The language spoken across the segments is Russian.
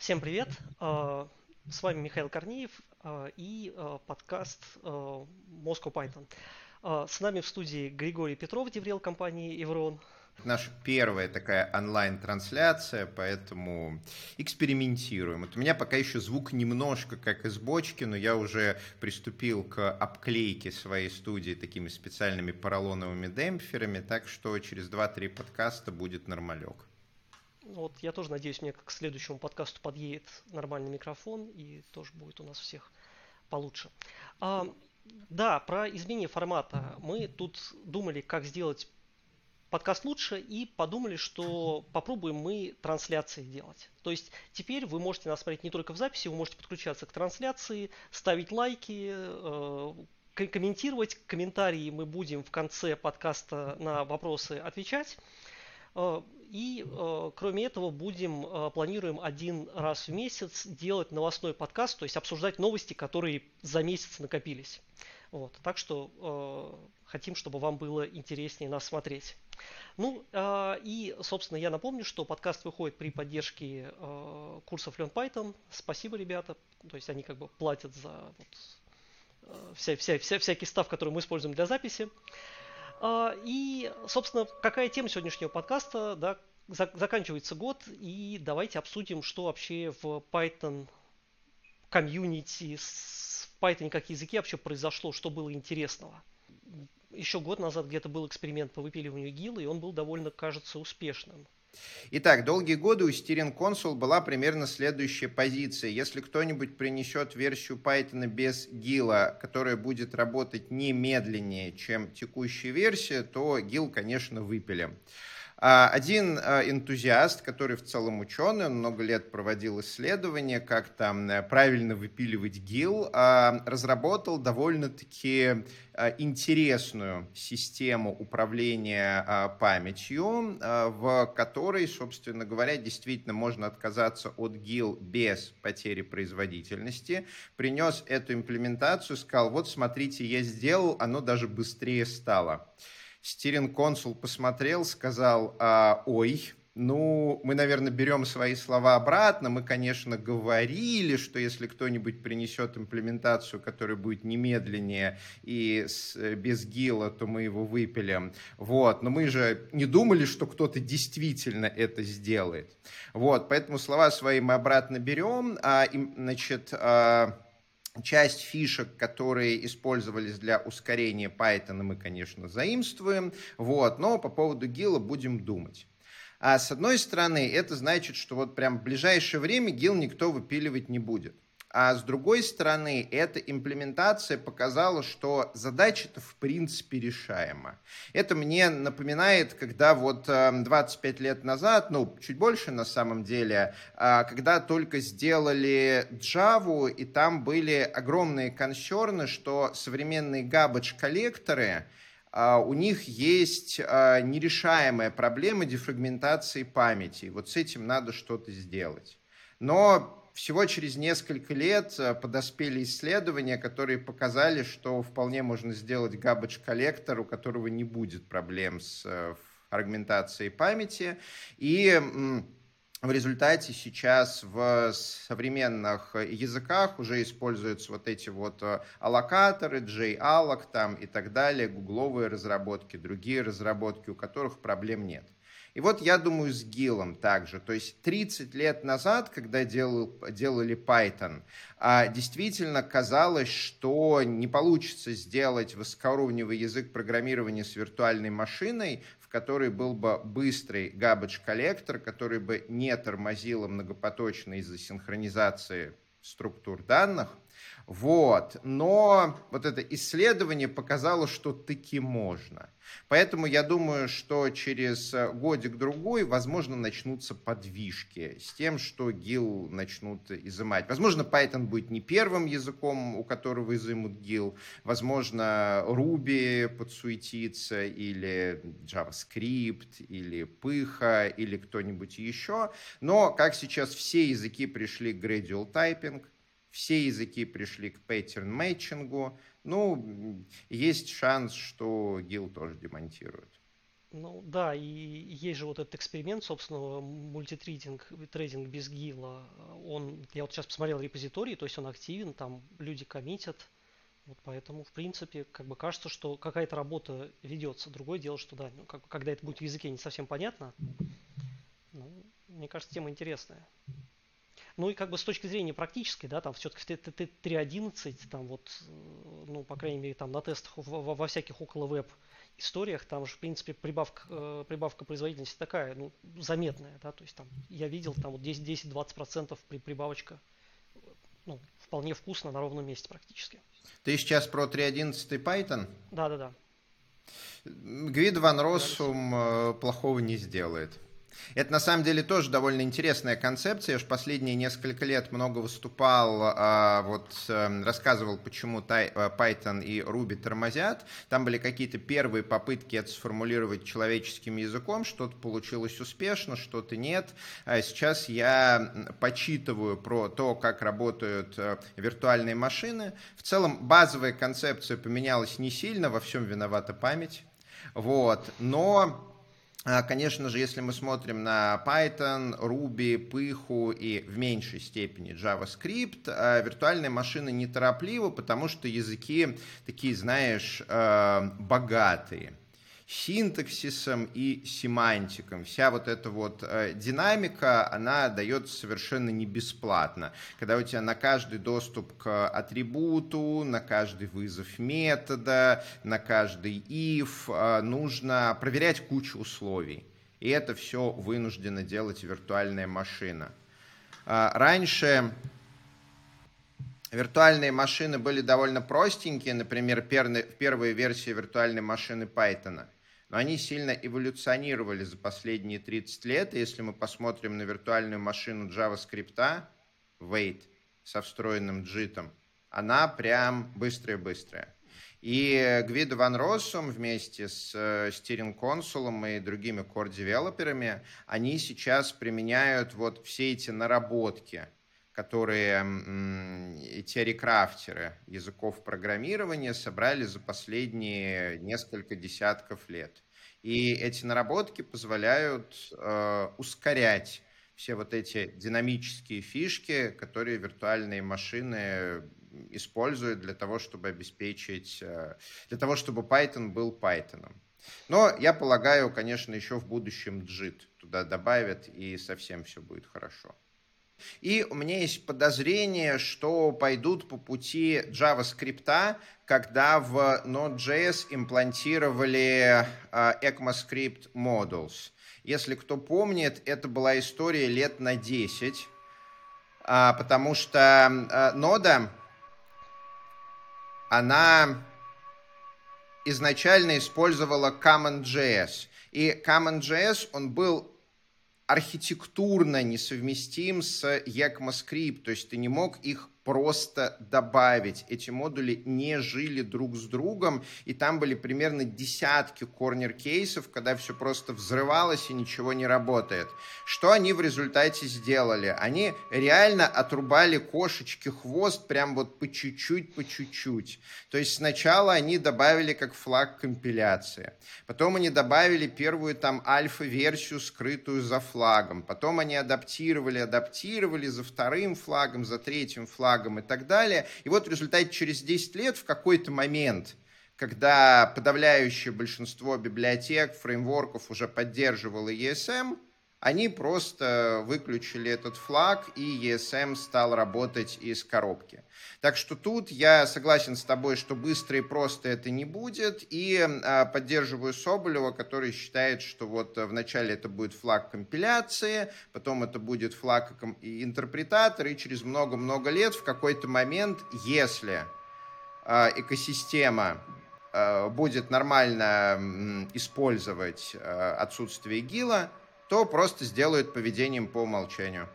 Всем привет! А, с вами Михаил Корнеев а, и а, подкаст Moscow Python. С нами в студии Григорий Петров, деврел компании Evron. Наша первая такая онлайн-трансляция, поэтому экспериментируем. Вот у меня пока еще звук немножко как из бочки, но я уже приступил к обклейке своей студии такими специальными поролоновыми демпферами, так что через 2-3 подкаста будет нормалек. Вот я тоже надеюсь, мне к следующему подкасту подъедет нормальный микрофон и тоже будет у нас всех получше. А, да, про изменение формата. Мы тут думали, как сделать подкаст лучше и подумали, что попробуем мы трансляции делать. То есть теперь вы можете нас смотреть не только в записи, вы можете подключаться к трансляции, ставить лайки, э, комментировать. Комментарии мы будем в конце подкаста на вопросы отвечать. Э, и э, кроме этого будем, э, планируем один раз в месяц делать новостной подкаст, то есть обсуждать новости, которые за месяц накопились. Вот, так что э, хотим, чтобы вам было интереснее нас смотреть. Ну э, и, собственно, я напомню, что подкаст выходит при поддержке э, курсов Learn Python. Спасибо, ребята. То есть они как бы платят за вот, э, вся, вся, вся, всякий став, который мы используем для записи. А, и, собственно, какая тема сегодняшнего подкаста, да, заканчивается год, и давайте обсудим, что вообще в Python комьюнити, в Python как языке вообще произошло, что было интересного. Еще год назад где-то был эксперимент по выпиливанию ГИЛ, и он был довольно, кажется, успешным. Итак, долгие годы у Steering Console была примерно следующая позиция. Если кто-нибудь принесет версию Python без гила, которая будет работать не медленнее, чем текущая версия, то гил, конечно, выпилим. А, один а, энтузиаст, который в целом ученый, он много лет проводил исследования, как там э, правильно выпиливать ГИЛ, а, разработал довольно-таки интересную систему управления памятью, в которой, собственно говоря, действительно можно отказаться от ГИЛ без потери производительности. Принес эту имплементацию, сказал, вот смотрите, я сделал, оно даже быстрее стало. Стирин консул посмотрел, сказал, а, ой, ну, мы, наверное, берем свои слова обратно. Мы, конечно, говорили, что если кто-нибудь принесет имплементацию, которая будет немедленнее и с, без гила, то мы его выпилим. Вот. Но мы же не думали, что кто-то действительно это сделает. Вот. Поэтому слова свои мы обратно берем. А, значит, а, Часть фишек, которые использовались для ускорения Python, мы, конечно, заимствуем, вот, но по поводу гила будем думать. А с одной стороны, это значит, что вот прям в ближайшее время гил никто выпиливать не будет. А с другой стороны, эта имплементация показала, что задача-то в принципе решаема. Это мне напоминает, когда вот 25 эм, лет назад, ну, чуть больше на самом деле, а, когда только сделали Java, и там были огромные консерны, что современные garbage-коллекторы, а, у них есть а, нерешаемая проблема дефрагментации памяти. Вот с этим надо что-то сделать. Но всего через несколько лет э, подоспели исследования, которые показали, что вполне можно сделать garbage коллектор, у которого не будет проблем с э, фрагментацией памяти. И в результате сейчас в современных языках уже используются вот эти вот э, аллокаторы, JAlloc там и так далее, гугловые разработки, другие разработки, у которых проблем нет. И вот я думаю с Гилом также. То есть 30 лет назад, когда делал, делали Python, а, действительно казалось, что не получится сделать высокоуровневый язык программирования с виртуальной машиной, в которой был бы быстрый garbage коллектор, который бы не тормозил многопоточно из-за синхронизации структур данных. Вот. Но вот это исследование показало, что таки можно. Поэтому я думаю, что через э, годик-другой, возможно, начнутся подвижки с тем, что ГИЛ начнут изымать. Возможно, Python будет не первым языком, у которого изымут ГИЛ. Возможно, Ruby подсуетится, или JavaScript, или Пыха, или кто-нибудь еще. Но, как сейчас все языки пришли к gradual typing, все языки пришли к pattern matching, ну, есть шанс, что ГИЛ тоже демонтируют. Ну да, и есть же вот этот эксперимент, собственно, мультитрейдинг, трейдинг без гила. Он, я вот сейчас посмотрел репозиторий, то есть он активен, там люди коммитят. Вот поэтому, в принципе, как бы кажется, что какая-то работа ведется. Другое дело, что да, ну, как, когда это будет в языке не совсем понятно, ну, мне кажется, тема интересная. Ну и как бы с точки зрения практической, да, там все-таки 3.11, там вот, ну, по крайней мере, там на тестах во, во всяких около веб историях, там же, в принципе, прибавка, э, прибавка производительности такая, ну, заметная, да, то есть там я видел там вот 10-20% при, прибавочка, ну, вполне вкусно на ровном месте практически. Ты сейчас про 3.11 Python? Да, да, да. Гвид Ван Россум э, плохого не сделает. Это на самом деле тоже довольно интересная концепция. Я же последние несколько лет много выступал, а, вот эм, рассказывал, почему э, Python и Ruby тормозят. Там были какие-то первые попытки это сформулировать человеческим языком. Что-то получилось успешно, что-то нет. А сейчас я почитываю про то, как работают э, виртуальные машины. В целом базовая концепция поменялась не сильно, во всем виновата память. Вот. Но конечно же, если мы смотрим на Python, Ruby, Пыху и в меньшей степени JavaScript, а, виртуальные машины неторопливы, потому что языки такие, знаешь, а, богатые синтаксисом и семантиком. Вся вот эта вот э, динамика, она дается совершенно не бесплатно. Когда у тебя на каждый доступ к атрибуту, на каждый вызов метода, на каждый if э, нужно проверять кучу условий. И это все вынуждена делать виртуальная машина. Э, раньше Виртуальные машины были довольно простенькие, например, первые версии виртуальной машины Python но они сильно эволюционировали за последние 30 лет. И если мы посмотрим на виртуальную машину JavaScript, Wait, со встроенным джитом, она прям быстрая-быстрая. И Гвидо Ван Россум вместе с Steering Console и другими core-девелоперами, они сейчас применяют вот все эти наработки, которые эти рекрафтеры языков программирования собрали за последние несколько десятков лет. И эти наработки позволяют э, ускорять все вот эти динамические фишки, которые виртуальные машины используют для того, чтобы обеспечить, э, для того, чтобы Python был Python. Но я полагаю, конечно, еще в будущем JIT туда добавят, и совсем все будет хорошо. И у меня есть подозрение, что пойдут по пути JavaScript, когда в Node.js имплантировали uh, ECMAScript Modules. Если кто помнит, это была история лет на 10, а, потому что нода, она изначально использовала CommonJS. И CommonJS, он был архитектурно несовместим с ECMAScript, то есть ты не мог их просто добавить. Эти модули не жили друг с другом, и там были примерно десятки корнер-кейсов, когда все просто взрывалось и ничего не работает. Что они в результате сделали? Они реально отрубали кошечке хвост прям вот по чуть-чуть, по чуть-чуть. То есть сначала они добавили как флаг компиляции. Потом они добавили первую там альфа-версию, скрытую за флагом. Потом они адаптировали, адаптировали за вторым флагом, за третьим флагом шагом и так далее. И вот в результате через 10 лет в какой-то момент когда подавляющее большинство библиотек, фреймворков уже поддерживало ESM, они просто выключили этот флаг, и ESM стал работать из коробки. Так что тут я согласен с тобой, что быстро и просто это не будет, и а, поддерживаю Соболева, который считает, что вот вначале это будет флаг компиляции, потом это будет флаг интерпретатор, и через много-много лет в какой-то момент, если а, экосистема а, будет нормально использовать отсутствие ГИЛа, то просто сделают поведением по умолчанию.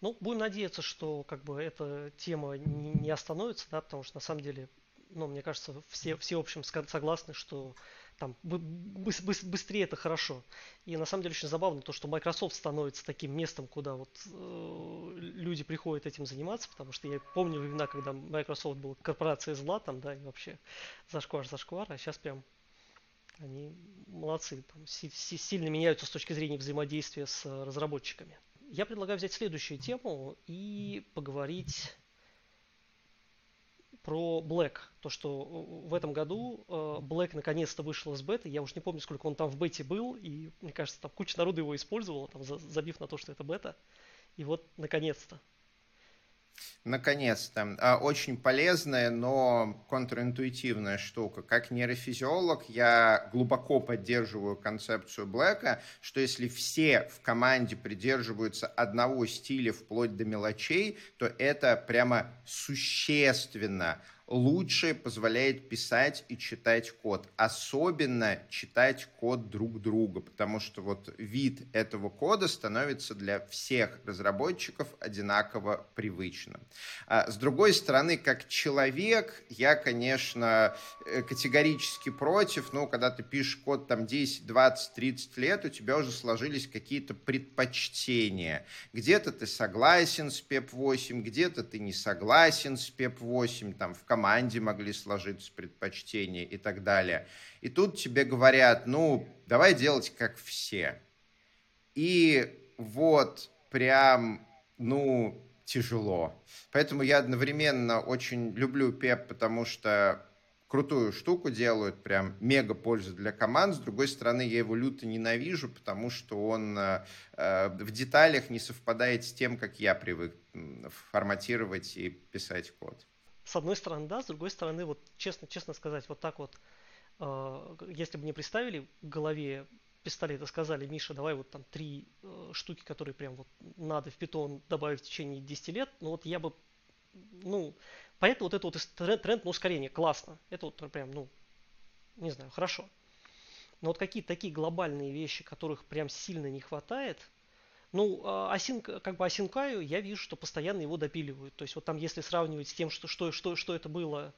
Ну, будем надеяться, что как бы эта тема не, остановится, да, потому что на самом деле, ну, мне кажется, все, все в общем согласны, что там быстрее это хорошо. И на самом деле очень забавно то, что Microsoft становится таким местом, куда вот э, люди приходят этим заниматься, потому что я помню времена, когда Microsoft был корпорацией зла там, да, и вообще зашквар, зашквар, а сейчас прям Они молодцы, там, сильно меняются с точки зрения взаимодействия с разработчиками. Я предлагаю взять следующую тему и поговорить про Black. То, что в этом году э, Black наконец-то вышел из беты. Я уж не помню, сколько он там в бете был. И мне кажется, там куча народу его использовала, там, забив на то, что это бета. И вот наконец-то. Наконец-то. А, очень полезная, но контринтуитивная штука. Как нейрофизиолог я глубоко поддерживаю концепцию Блэка, что если все в команде придерживаются одного стиля вплоть до мелочей, то это прямо существенно лучше позволяет писать и читать код. Особенно читать код друг друга, потому что вот вид этого кода становится для всех разработчиков одинаково привычным. А с другой стороны, как человек, я, конечно, э, категорически против, ну, когда ты пишешь код там 10, 20, 30 лет, у тебя уже сложились какие-то предпочтения. Где-то ты согласен с PEP-8, где-то ты не согласен с PEP-8, там в команде команде могли сложиться предпочтения и так далее. И тут тебе говорят, ну, давай делать как все. И вот прям, ну, тяжело. Поэтому я одновременно очень люблю PEP, потому что крутую штуку делают, прям мега пользу для команд. С другой стороны, я его люто ненавижу, потому что он э, в деталях не совпадает с тем, как я привык форматировать и писать код с одной стороны, да, с другой стороны, вот честно, честно сказать, вот так вот, э, если бы мне представили в голове пистолет и сказали, Миша, давай вот там три э, штуки, которые прям вот надо в питон добавить в течение 10 лет, ну вот я бы, ну, поэтому вот это вот тренд, тренд на ускорение, классно, это вот прям, ну, не знаю, хорошо. Но вот какие-то такие глобальные вещи, которых прям сильно не хватает – ну, а, осин, как бы Осинкаю я вижу, что постоянно его допиливают. То есть вот там, если сравнивать с тем, что, что, что, что это было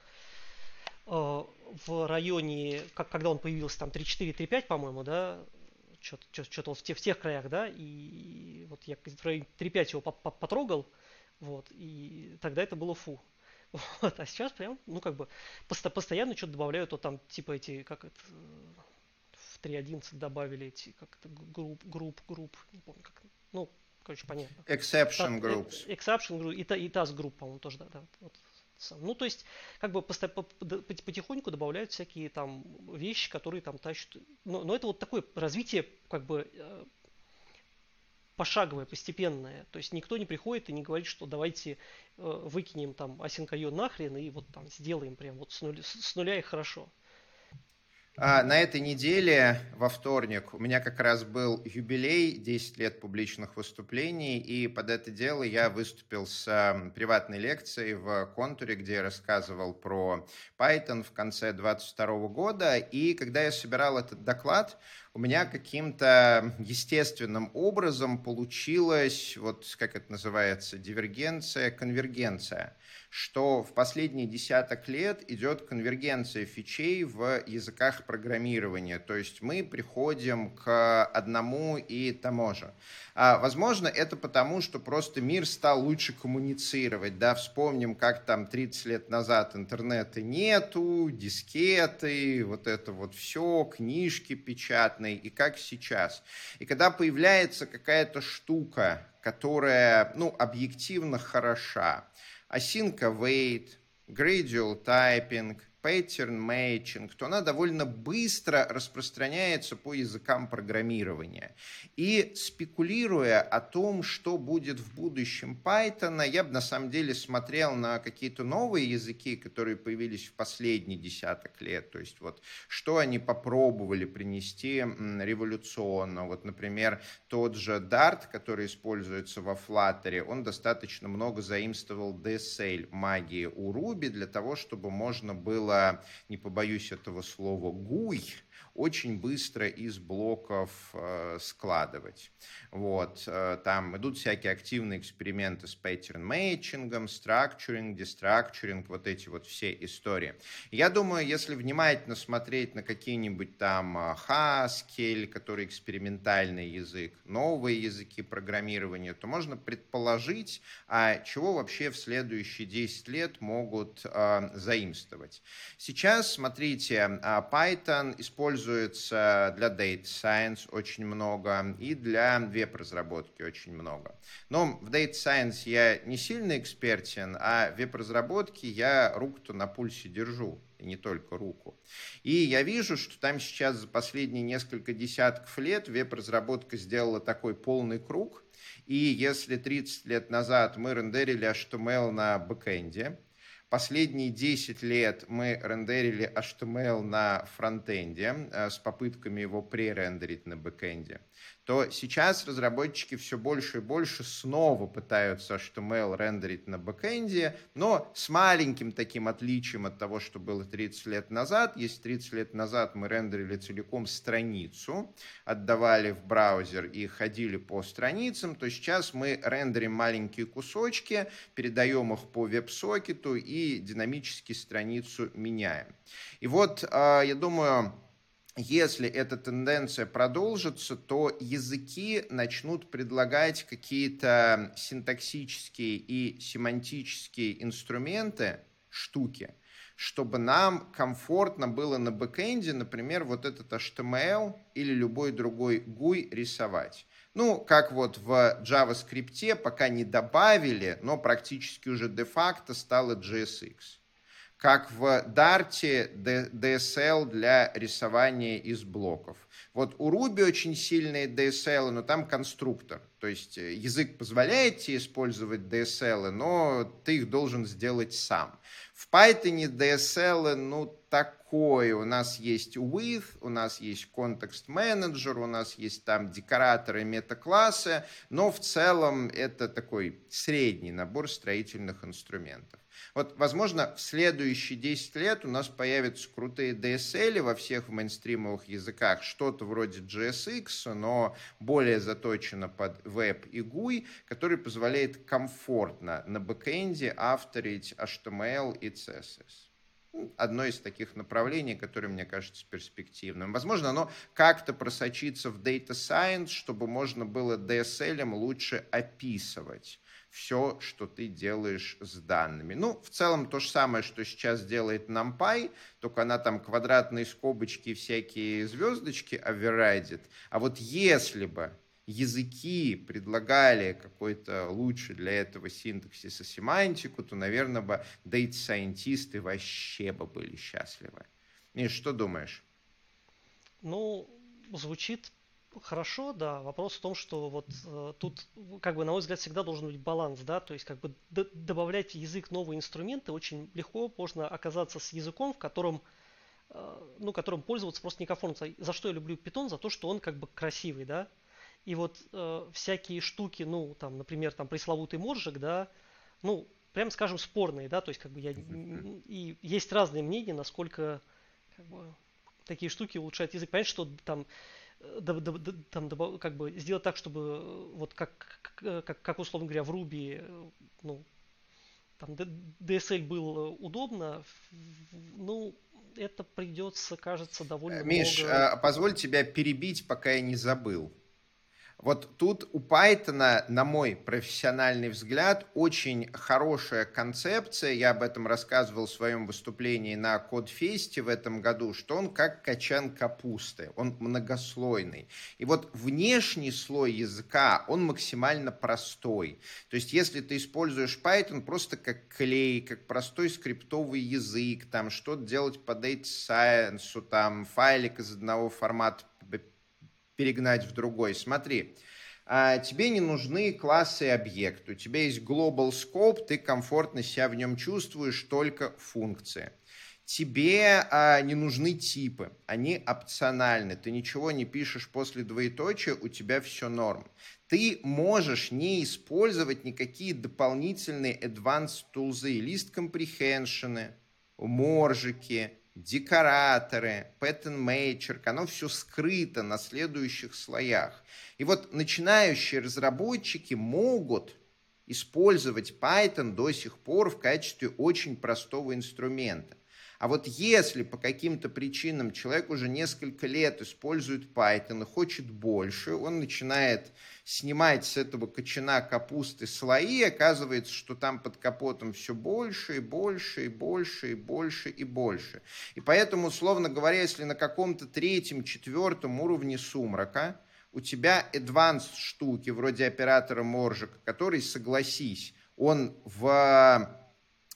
э, в районе, как, когда он появился, там 3.4, 3.5, по-моему, да, что-то, что-то в, те, в тех краях, да, и вот я в районе 3.5 его потрогал, вот, и тогда это было фу. Вот, а сейчас прям, ну, как бы, постоянно что-то добавляют, то там, типа, эти, как это, в 3.11 добавили эти, как это, групп, групп, групп, не помню, как ну, короче, понятно. Exception Та, groups. Exception group и, и task group, по-моему, тоже, да. да вот, ну, то есть, как бы потихоньку добавляют всякие там вещи, которые там тащат. Но, но это вот такое развитие, как бы, э, пошаговое, постепенное. То есть никто не приходит и не говорит, что давайте э, выкинем там Async.io нахрен и вот там сделаем прям вот с нуля, с нуля и хорошо. А, на этой неделе, во вторник, у меня как раз был юбилей, 10 лет публичных выступлений, и под это дело я выступил с приватной лекцией в контуре, где я рассказывал про Python в конце 2022 года, и когда я собирал этот доклад, у меня каким-то естественным образом получилась, вот как это называется, дивергенция, конвергенция что в последние десяток лет идет конвергенция фичей в языках программирования. То есть мы приходим к одному и тому же. А, возможно, это потому, что просто мир стал лучше коммуницировать. Да? Вспомним, как там 30 лет назад интернета нету, дискеты, вот это вот все, книжки печатные, и как сейчас. И когда появляется какая-то штука, которая, ну, объективно хороша, async await, gradual typing, matching, то она довольно быстро распространяется по языкам программирования. И спекулируя о том, что будет в будущем Python, я бы на самом деле смотрел на какие-то новые языки, которые появились в последний десяток лет. То есть вот что они попробовали принести революционно. Вот, например, тот же Dart, который используется во Flutter, он достаточно много заимствовал DSL магии у Ruby для того, чтобы можно было не побоюсь этого слова, гуй, очень быстро из блоков э, складывать. Вот, э, там идут всякие активные эксперименты с matching, structuring, destructuring, вот эти вот все истории. Я думаю, если внимательно смотреть на какие-нибудь там э, Haskell, который экспериментальный язык, новые языки программирования, то можно предположить, а чего вообще в следующие 10 лет могут заимствовать. Сейчас, смотрите, Python использует используется для Data Science очень много и для веб-разработки очень много. Но в Data Science я не сильно экспертен, а в веб-разработке я руку-то на пульсе держу и не только руку. И я вижу, что там сейчас за последние несколько десятков лет веб-разработка сделала такой полный круг. И если 30 лет назад мы рендерили HTML на бэкэнде, Последние 10 лет мы рендерили HTML на фронтенде э, с попытками его пререндерить на бэкенде то сейчас разработчики все больше и больше снова пытаются HTML рендерить на бэкэнде, но с маленьким таким отличием от того, что было 30 лет назад. Если 30 лет назад мы рендерили целиком страницу, отдавали в браузер и ходили по страницам, то сейчас мы рендерим маленькие кусочки, передаем их по веб-сокету и динамически страницу меняем. И вот, а, я думаю, если эта тенденция продолжится, то языки начнут предлагать какие-то синтаксические и семантические инструменты, штуки, чтобы нам комфортно было на бэкэнде, например, вот этот HTML или любой другой GUI рисовать. Ну, как вот в JavaScript пока не добавили, но практически уже де-факто стало JSX как в Dart DSL для рисования из блоков. Вот у Ruby очень сильные DSL, но там конструктор. То есть э, язык позволяет тебе использовать DSL, но ты их должен сделать сам. В Python DSL, ну, такое. У нас есть with, у нас есть context manager, у нас есть там декораторы, метаклассы, но в целом это такой средний набор строительных инструментов. Вот, возможно, в следующие 10 лет у нас появятся крутые DSL во всех мейнстримовых языках, что-то вроде JSX, но более заточено под веб и GUI, который позволяет комфортно на бэкэнде авторить HTML и CSS одно из таких направлений, которое мне кажется перспективным. Возможно, оно как-то просочится в Data Science, чтобы можно было DSL лучше описывать все, что ты делаешь с данными. Ну, в целом то же самое, что сейчас делает NumPy, только она там квадратные скобочки, всякие звездочки оверрайдит. А вот если бы языки предлагали какой-то лучший для этого синтаксис и семантику, то, наверное, бы дейт-сайентисты вообще бы были счастливы. Миш, что думаешь? Ну, звучит Хорошо, да. Вопрос в том, что вот э, тут, как бы, на мой взгляд, всегда должен быть баланс, да, то есть, как бы, добавлять в язык новые инструменты очень легко можно оказаться с языком, в котором, э, ну, которым пользоваться просто некомфортно. За что я люблю Python? За то, что он, как бы, красивый, да. И вот э, всякие штуки, ну, там, например, там, пресловутый моржик, да, ну, прям скажем, спорные, да, то есть, как бы, я, и есть разные мнения, насколько, как бы, такие штуки улучшают язык. Понятно, что там там, как бы сделать так, чтобы э, вот как, как, как условно говоря, в Ruby, э, ну, там DSL был удобно, ну, это придется, кажется, довольно Миш, много... Миш, позволь тебя перебить, пока я не забыл. Вот тут у Python, на мой профессиональный взгляд, очень хорошая концепция. Я об этом рассказывал в своем выступлении на Кодфесте в этом году, что он как качан капусты, он многослойный. И вот внешний слой языка, он максимально простой. То есть если ты используешь Python просто как клей, как простой скриптовый язык, там что-то делать по data science, там файлик из одного формата перегнать в другой. Смотри, а, тебе не нужны классы и объекты. У тебя есть global scope, ты комфортно себя в нем чувствуешь, только функции. Тебе а, не нужны типы, они опциональны. Ты ничего не пишешь после двоеточия, у тебя все норм. Ты можешь не использовать никакие дополнительные advanced tools, list comprehension, моржики, декораторы, maker, оно все скрыто на следующих слоях. И вот начинающие разработчики могут использовать Python до сих пор в качестве очень простого инструмента. А вот если по каким-то причинам человек уже несколько лет использует Python и хочет больше, он начинает снимать с этого кочана капусты слои, оказывается, что там под капотом все больше и больше и больше и больше и больше. И поэтому, условно говоря, если на каком-то третьем, четвертом уровне сумрака у тебя advanced штуки, вроде оператора Моржика, который, согласись, он в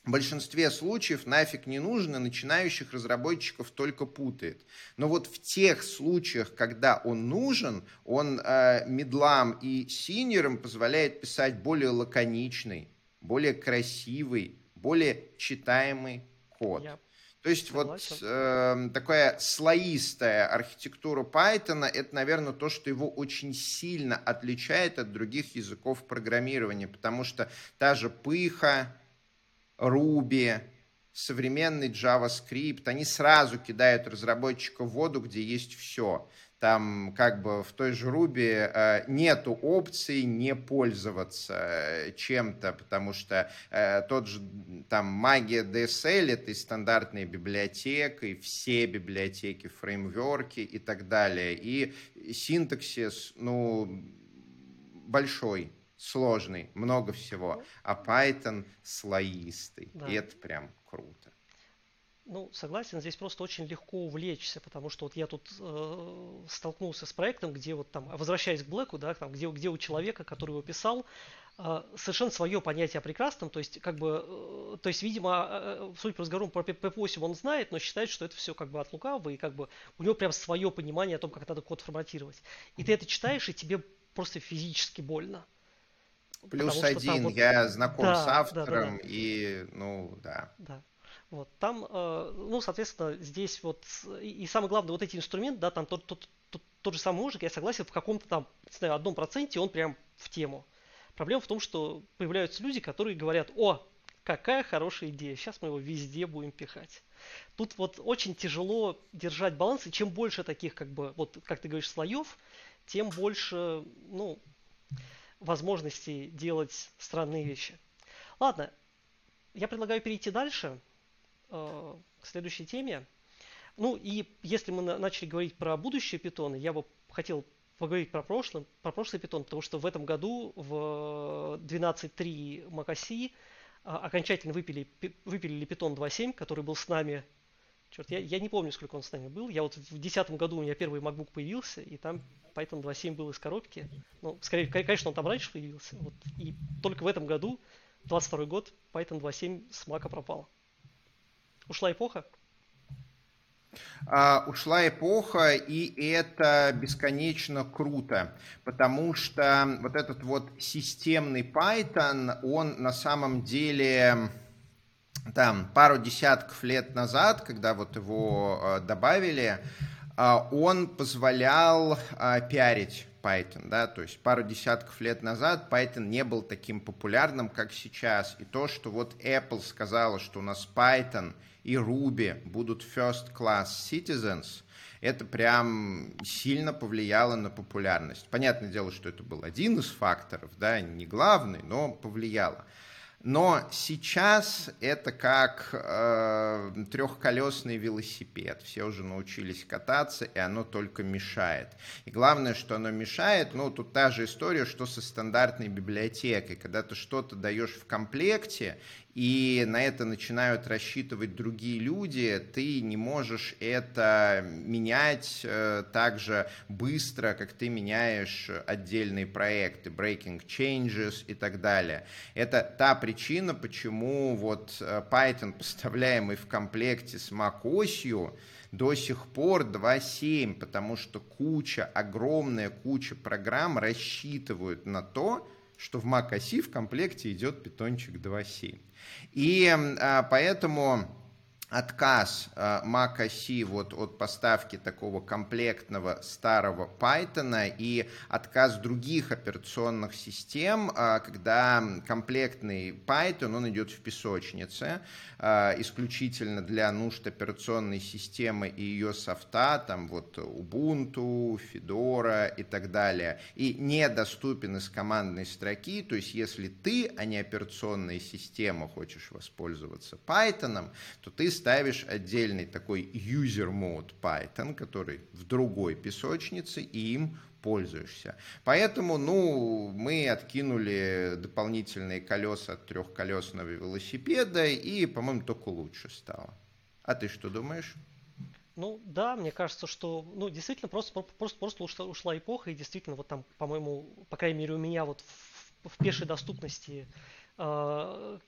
в большинстве случаев нафиг не нужно, начинающих разработчиков только путает. Но вот в тех случаях, когда он нужен, он э, медлам и синерам позволяет писать более лаконичный, более красивый, более читаемый код. Я То есть согласен. вот э, такая слоистая архитектура Python, это, наверное, то, что его очень сильно отличает от других языков программирования, потому что та же пыха, Ruby, современный JavaScript, они сразу кидают разработчика в воду, где есть все. Там как бы в той же Ruby э, нету опции не пользоваться э, чем-то, потому что э, тот же там магия DSL это и стандартная библиотека, и все библиотеки, фреймворки и так далее. И синтаксис, ну, большой сложный, много всего, а Python слоистый. Да. И это прям круто. Ну, согласен, здесь просто очень легко увлечься, потому что вот я тут э, столкнулся с проектом, где вот там, возвращаясь к Блэку, да, там, где, где у человека, который его писал, э, совершенно свое понятие о прекрасном, то есть, как бы, э, то есть, видимо, э, судя по разговору про P8 он знает, но считает, что это все как бы от лукавого, и как бы у него прям свое понимание о том, как надо код форматировать. И ты это читаешь, и тебе просто физически больно. Плюс один, вот... я знаком да, с автором, да, да, да. и, ну, да. Да. Вот, там, э, ну, соответственно, здесь вот, и, и самое главное, вот эти инструменты, да, там тот, тот, тот, тот же самый мужик, я согласен, в каком-то там, не знаю, одном проценте он прям в тему. Проблема в том, что появляются люди, которые говорят, о, какая хорошая идея, сейчас мы его везде будем пихать. Тут вот очень тяжело держать баланс, и чем больше таких, как бы, вот, как ты говоришь, слоев, тем больше, ну, возможности делать странные вещи. Ладно, я предлагаю перейти дальше, э, к следующей теме. Ну и если мы на, начали говорить про будущее питона, я бы хотел поговорить про прошлый, про прошлый питон, потому что в этом году в 12.3 macOS окончательно выпили, выпилили питон 2.7, который был с нами Черт, я, я не помню, сколько он с нами был. Я вот в 2010 году у меня первый MacBook появился, и там Python 2.7 был из коробки. Ну, скорее, конечно, он там раньше появился. Вот. И только в этом году, 22 год, Python 2.7 с Mac пропал. Ушла эпоха? Uh, ушла эпоха, и это бесконечно круто, потому что вот этот вот системный Python, он на самом деле там пару десятков лет назад, когда вот его uh, добавили, а, он позволял а, пиарить Python, да, то есть пару десятков лет назад Python не был таким популярным, как сейчас, и то, что вот Apple сказала, что у нас Python и Ruby будут first class citizens, это прям сильно повлияло на популярность. Понятное дело, что это был один из факторов, да, не главный, но повлияло. Но сейчас это как э, трехколесный велосипед. Все уже научились кататься, и оно только мешает. И главное, что оно мешает, ну, тут та же история, что со стандартной библиотекой. Когда ты что-то даешь в комплекте, и на это начинают рассчитывать другие люди, ты не можешь это менять э, так же быстро, как ты меняешь отдельные проекты, breaking changes и так далее. Это та причина, почему вот э, Python, поставляемый в комплекте с macOS, до сих пор 2.7, потому что куча, огромная куча программ рассчитывают на то, что в macOS в комплекте идет питончик 2.7. И а, поэтому отказ э, Mac OS вот от поставки такого комплектного старого Python и отказ других операционных систем, э, когда комплектный Python, он идет в песочнице, э, исключительно для нужд операционной системы и ее софта, там вот Ubuntu, Fedora и так далее, и недоступен из командной строки, то есть если ты, а не операционная система, хочешь воспользоваться Python, то ты ставишь отдельный такой user mode Python, который в другой песочнице, и им пользуешься. Поэтому, ну, мы откинули дополнительные колеса от трехколесного велосипеда, и, по-моему, только лучше стало. А ты что думаешь? Ну да, мне кажется, что ну действительно просто просто просто ушла, ушла эпоха и действительно вот там, по-моему, по крайней мере у меня вот в, в пешей доступности э,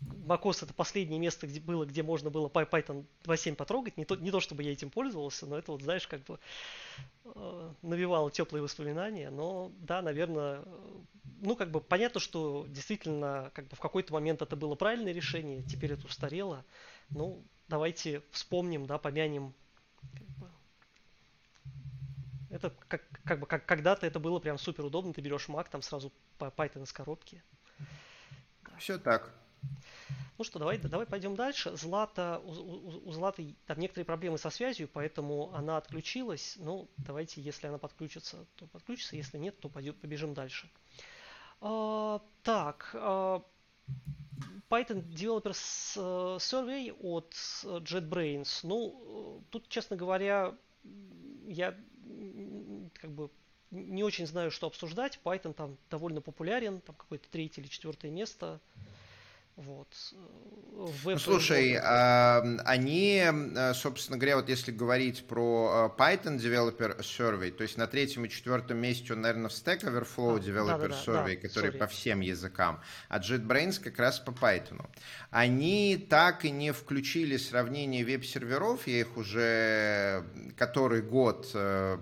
macOS это последнее место, где было, где можно было Python 2.7 потрогать. Не то, не то, чтобы я этим пользовался, но это вот, знаешь, как бы э, навевало теплые воспоминания. Но да, наверное, ну как бы понятно, что действительно как бы в какой-то момент это было правильное решение, теперь это устарело. Ну, давайте вспомним, да, помянем. Это как, как бы как когда-то это было прям супер удобно. Ты берешь Mac, там сразу Python из коробки. Все так. Ну что, давай, давай пойдем дальше. Злата, у, у, у Златы там некоторые проблемы со связью, поэтому она отключилась. Ну, давайте, если она подключится, то подключится. Если нет, то пойдем, побежим дальше. А, так, а, Python Developers э, Survey от JetBrains. Ну, тут, честно говоря, я как бы не очень знаю, что обсуждать. Python там довольно популярен, там какое-то третье или четвертое место. Вот. Ну, слушай, а, они, э, собственно говоря, вот если говорить про э, Python Developer Survey, то есть на третьем и четвертом месте он, наверное, в Stack Overflow а, Developer да, да, Survey, да, который sorry. по всем языкам, а JetBrains как раз по Python. Они так и не включили сравнение веб-серверов, я их уже который год э,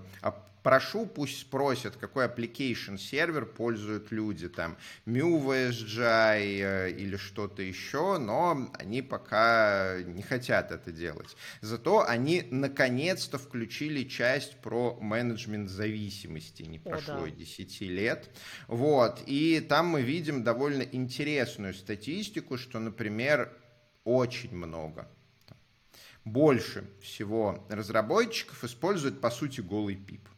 прошу, пусть спросят, какой application сервер пользуют люди, там, MuVSGI э, или что-то еще, но они пока не хотят это делать. Зато они наконец-то включили часть про менеджмент зависимости, не прошло О, да. и 10 лет. Вот, и там мы видим довольно интересную статистику, что, например, очень много больше всего разработчиков используют, по сути, голый пип.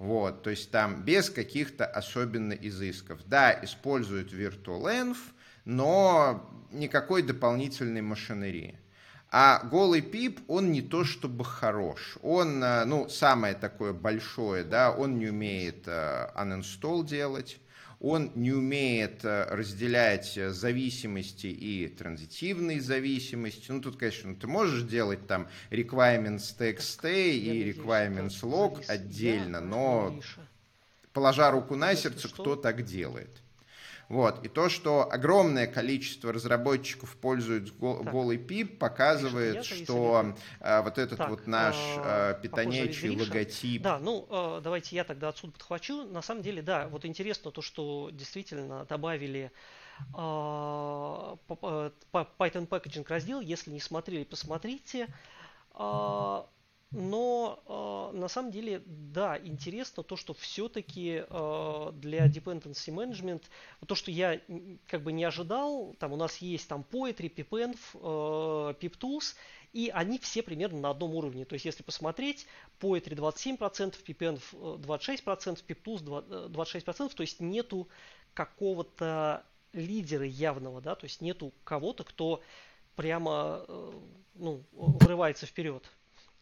Вот, то есть там без каких-то особенно изысков. Да, используют VirtualEnv, но никакой дополнительной машинерии. А голый пип, он не то чтобы хорош. Он, э, ну, самое такое большое, да, он не умеет uh, uninstall делать он не умеет э, разделять э, зависимости и транзитивные зависимости. Ну, тут, конечно, ты можешь делать там requirements txt и requirements log отдельно, но положа руку на сердце, кто так делает? Вот. И то, что огромное количество разработчиков пользуются голый пип, показывает, что а, вот этот так, вот наш а, питонячий логотип. Да, ну а, давайте я тогда отсюда подхвачу. На самом деле, да, вот интересно то, что действительно добавили а, Python Packaging раздел. Если не смотрели, посмотрите. А, но э, на самом деле, да, интересно то, что все-таки э, для dependency management, то, что я как бы не ожидал, там у нас есть там Poetry, PipEnv, э, PipTools, и они все примерно на одном уровне. То есть, если посмотреть, Poetry 27%, PipEnv 26%, PipTools 26%, то есть нету какого-то лидера явного, да, то есть нету кого-то, кто прямо э, ну, вырывается вперед.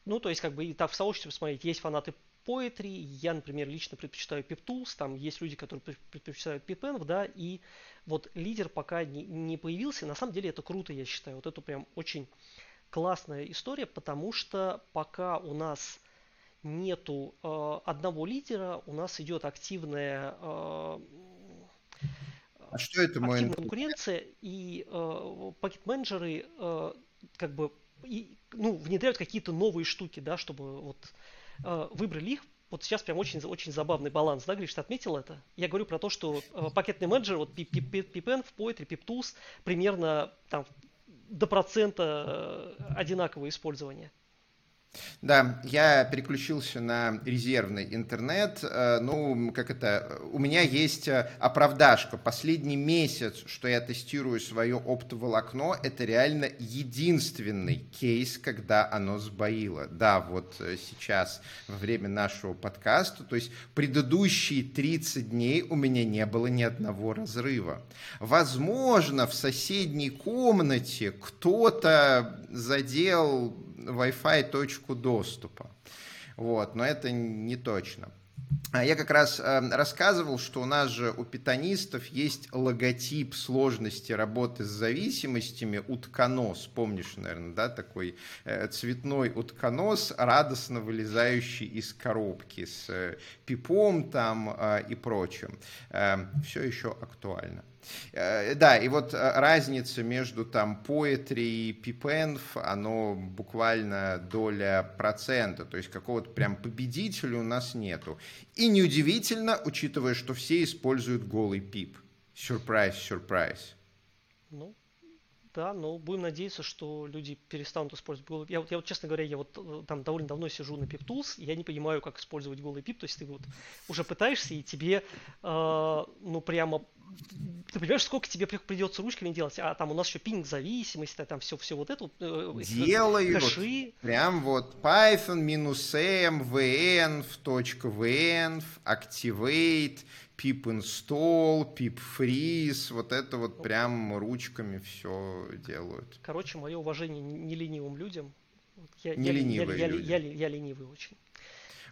Ну, то есть, как бы и так в сообществе посмотреть, есть фанаты Poetry, я, например, лично предпочитаю PipTools, там есть люди, которые предпочитают PipEnv, да, и вот лидер пока не, не появился, на самом деле это круто, я считаю, вот это прям очень классная история, потому что пока у нас нету э, одного лидера, у нас идет активная э, а что это активная конкуренция, и э, пакет-менеджеры э, как бы и, ну, внедряют какие-то новые штуки, да, чтобы вот э, выбрали их. Вот сейчас прям очень, очень забавный баланс, да, Гриш, ты отметил это? Я говорю про то, что э, пакетный менеджер, вот PipN в Poetry, PipTools, примерно там до процента э, одинаковое использование. Да, я переключился на резервный интернет. Э, ну, как это, у меня есть э, оправдашка. Последний месяц, что я тестирую свое оптоволокно, это реально единственный кейс, когда оно сбоило. Да, вот э, сейчас, во время нашего подкаста, то есть предыдущие 30 дней у меня не было ни одного разрыва. Возможно, в соседней комнате кто-то задел Wi-Fi точку доступа. Вот, но это не точно. А я как раз э, рассказывал, что у нас же у питанистов есть логотип сложности работы с зависимостями утконос. Помнишь, наверное, да, такой э, цветной утконос, радостно вылезающий из коробки с э, пипом там и прочим. Все еще актуально. Э, да, и вот э, разница между там poetry и pipenv, оно буквально доля процента, то есть какого-то прям победителя у нас нету. И неудивительно, учитывая, что все используют голый пип. Сюрприз, сюрприз. Ну, да, но будем надеяться, что люди перестанут использовать голый Я я вот, честно говоря, я вот э, там довольно давно сижу на PipTools, я не понимаю, как использовать голый пип. То есть ты вот уже пытаешься, и тебе, э, ну, прямо ты понимаешь, сколько тебе придется ручками делать, а там у нас еще пинг зависимость, там все, все вот это. Э, Делают. Хэши. Прям вот Python минус m, vn, в точка vn, activate, pip install, pip freeze, вот это вот прям ручками все делают. Короче, мое уважение не ленивым людям. Я, не я, ленивые я, люди. Я, я, я ленивый очень.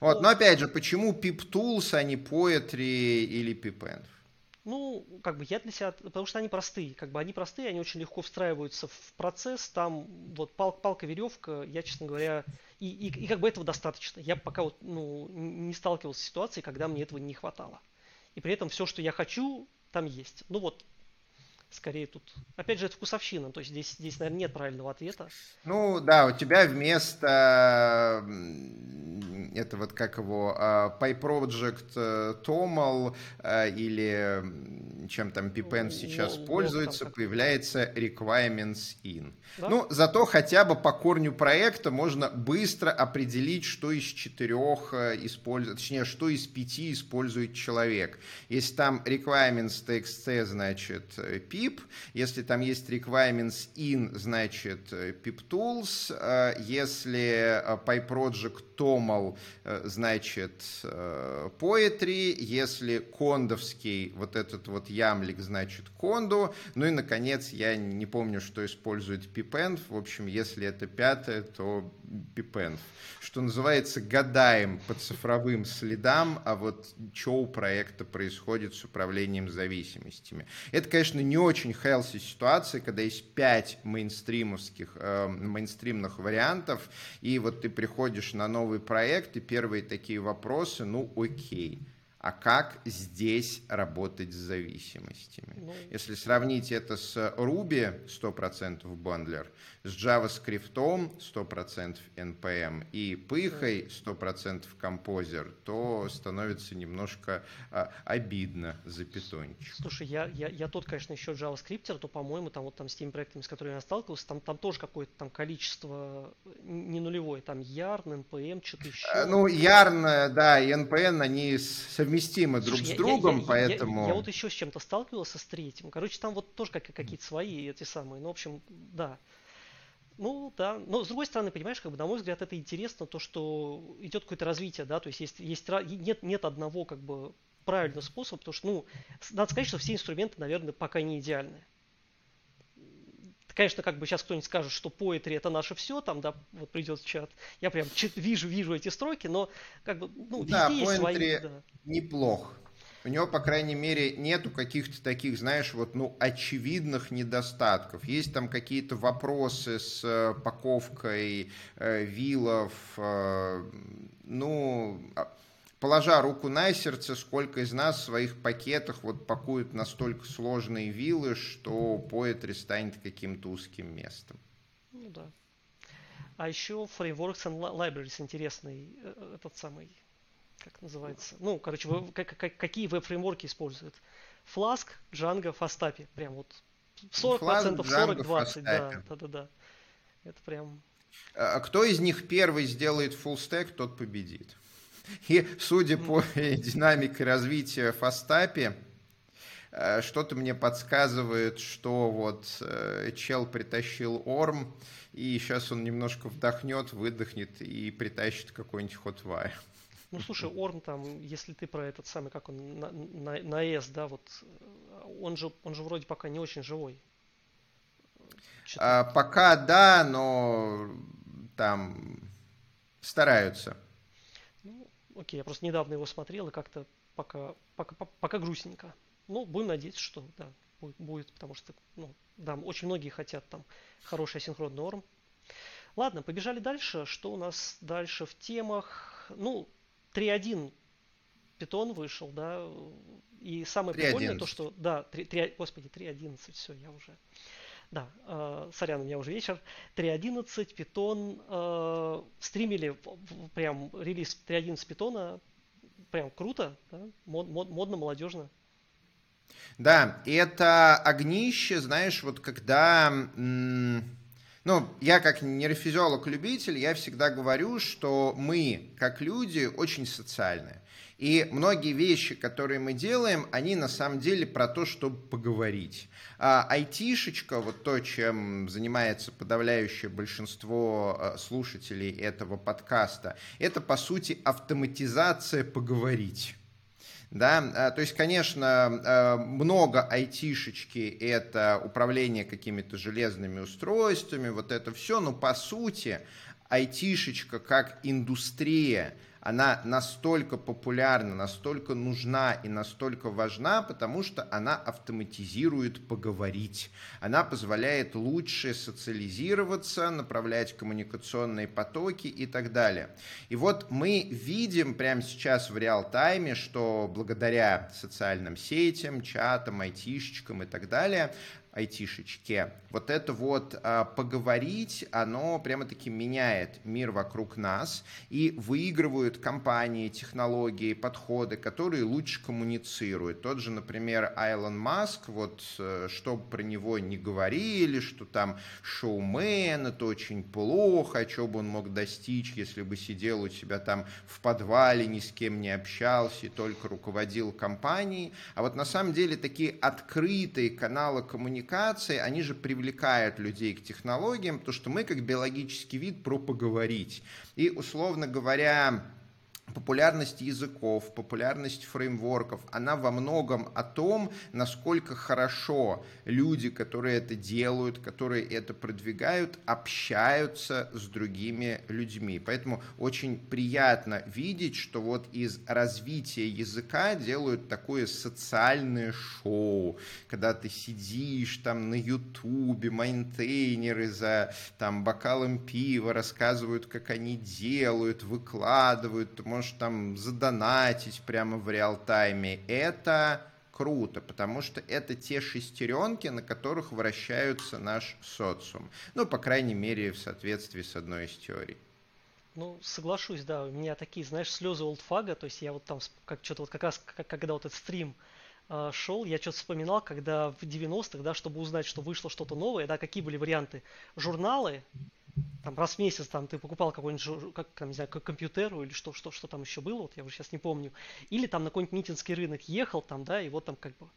Вот, но, но опять же, почему pip tools, а не poetry или pipenv? Ну, как бы я для себя, потому что они простые, как бы они простые, они очень легко встраиваются в процесс, там вот пал, палка, веревка, я, честно говоря, и, и, и как бы этого достаточно. Я пока вот, ну, не сталкивался с ситуацией, когда мне этого не хватало. И при этом все, что я хочу, там есть. Ну вот, скорее тут. Опять же, это вкусовщина, то есть здесь, здесь, наверное, нет правильного ответа. Ну да, у тебя вместо это вот как его uh, PyProject uh, Toml uh, или чем там Pipen сейчас ну, пользуется, там, появляется requirements in. Да? Ну, зато хотя бы по корню проекта можно быстро определить, что из четырех использует, точнее, что из пяти использует человек. Если там requirements txt, значит, pip, если там есть requirements in, значит, pip tools, если PyProject Toml, значит, poetry, если кондовский вот этот вот ямлик, значит, конду, ну и, наконец, я не помню, что использует pipenv, в общем, если это пятое, то pipenv. Что называется, гадаем по цифровым следам, а вот что у проекта происходит с управлением зависимостями. Это, конечно, не очень healthy ситуация, когда есть пять мейнстримовских, э, мейнстримных вариантов, и вот ты приходишь на новый проект, и первые такие вопросы, ну окей, а как здесь работать с зависимостями. Ну, Если сравнить это с Ruby 100% бандлер, с JavaScript 100% NPM и пыхой 100% композер, то становится немножко а, обидно за питончик. Слушай, я, я, я тот, конечно, еще JavaScript, то, по-моему, там вот там с теми проектами, с которыми я сталкивался, там, там тоже какое-то там количество не нулевое, там Yarn, NPM, что-то еще. А, ну, Yarn, да, и NPM, они совместимы Слушай, друг я, с другом, я, я, поэтому... Я, я вот еще с чем-то сталкивался с третьим. Короче, там вот тоже как, какие-то свои эти самые, ну, в общем, да. Ну, да. Но, с другой стороны, понимаешь, как бы, на мой взгляд, это интересно, то, что идет какое-то развитие, да, то есть, есть, есть нет, нет одного, как бы, правильного способа, потому что, ну, надо сказать, что все инструменты, наверное, пока не идеальны. Конечно, как бы сейчас кто-нибудь скажет, что poetry это наше все, там, да, вот придет чат. Я прям вижу, вижу эти строки, но как бы, ну, да, везде есть свои... Да, неплох у него, по крайней мере, нету каких-то таких, знаешь, вот, ну, очевидных недостатков. Есть там какие-то вопросы с э, паковкой э, вилов, э, ну, а, положа руку на сердце, сколько из нас в своих пакетах вот пакуют настолько сложные вилы, что поэтри станет каким-то узким местом. Ну да. А еще Frameworks and Libraries интересный, э, этот самый как называется, ну, короче, как, как, какие веб-фреймворки используют. Flask, Django, Фастапи. Прям вот 40%, 40-20, да, да, да, да. Это прям... А кто из них первый сделает full stack, тот победит. И судя по динамике развития в Фастапе, э, что-то мне подсказывает, что вот э, чел притащил Орм, и сейчас он немножко вдохнет, выдохнет и притащит какой-нибудь Hotwire. Ну, слушай, Орм там, если ты про этот самый, как он, на, на, на S, да, вот, он же, он же вроде пока не очень живой. А, пока да, но там стараются. Ну, окей, я просто недавно его смотрел и как-то пока, пока, пока грустненько. Ну, будем надеяться, что да, будет, будет, потому что, ну, да, очень многие хотят там хороший асинхронный норм. Ладно, побежали дальше. Что у нас дальше в темах? Ну, 3.1 питон вышел, да, и самое 3, прикольное то, что, да, 3, 3, господи, 3.11, все, я уже, да, э, сорян, у меня уже вечер, 3.11, питон, э, стримили прям релиз 3.11 питона, прям круто, да, мод, мод, модно, молодежно. Да, и это огнище, знаешь, вот когда... М- ну, я как нейрофизиолог-любитель, я всегда говорю, что мы, как люди, очень социальные. И многие вещи, которые мы делаем, они на самом деле про то, чтобы поговорить. А айтишечка, вот то, чем занимается подавляющее большинство а, слушателей этого подкаста, это, по сути, автоматизация поговорить. Да, а, то есть, конечно, а, много айтишечки – это управление какими-то железными устройствами, вот это все, но по сути айтишечка как индустрия – она настолько популярна, настолько нужна и настолько важна, потому что она автоматизирует поговорить. Она позволяет лучше социализироваться, направлять коммуникационные потоки и так далее. И вот мы видим прямо сейчас в реал-тайме, что благодаря социальным сетям, чатам, айтишечкам и так далее, айтишечке. Вот это вот а, поговорить, оно прямо-таки меняет мир вокруг нас и выигрывают компании, технологии, подходы, которые лучше коммуницируют. Тот же, например, Айлон Маск, вот э, что про него не говорили, что там шоумен, это очень плохо, что бы он мог достичь, если бы сидел у себя там в подвале, ни с кем не общался и только руководил компанией. А вот на самом деле такие открытые каналы коммуникации коммуникации, они же привлекают людей к технологиям, потому что мы как биологический вид про поговорить. И, условно говоря, популярность языков, популярность фреймворков, она во многом о том, насколько хорошо люди, которые это делают, которые это продвигают, общаются с другими людьми. Поэтому очень приятно видеть, что вот из развития языка делают такое социальное шоу, когда ты сидишь там на ютубе, майнтейнеры за там бокалом пива рассказывают, как они делают, выкладывают, ты можешь там задонатить прямо в реал-тайме. Это круто, потому что это те шестеренки, на которых вращаются наш социум. Ну, по крайней мере, в соответствии с одной из теорий. Ну, соглашусь, да, у меня такие, знаешь, слезы олдфага, то есть я вот там, как что-то вот как раз, как, когда вот этот стрим э, шел, я что-то вспоминал, когда в 90-х, да, чтобы узнать, что вышло что-то новое, да, какие были варианты. Журналы, там раз в месяц там ты покупал какой-нибудь, как, там, не знаю, компьютеру или что, что, что там еще было, вот я уже сейчас не помню. Или там на какой-нибудь митинский рынок ехал там, да, и вот там как бы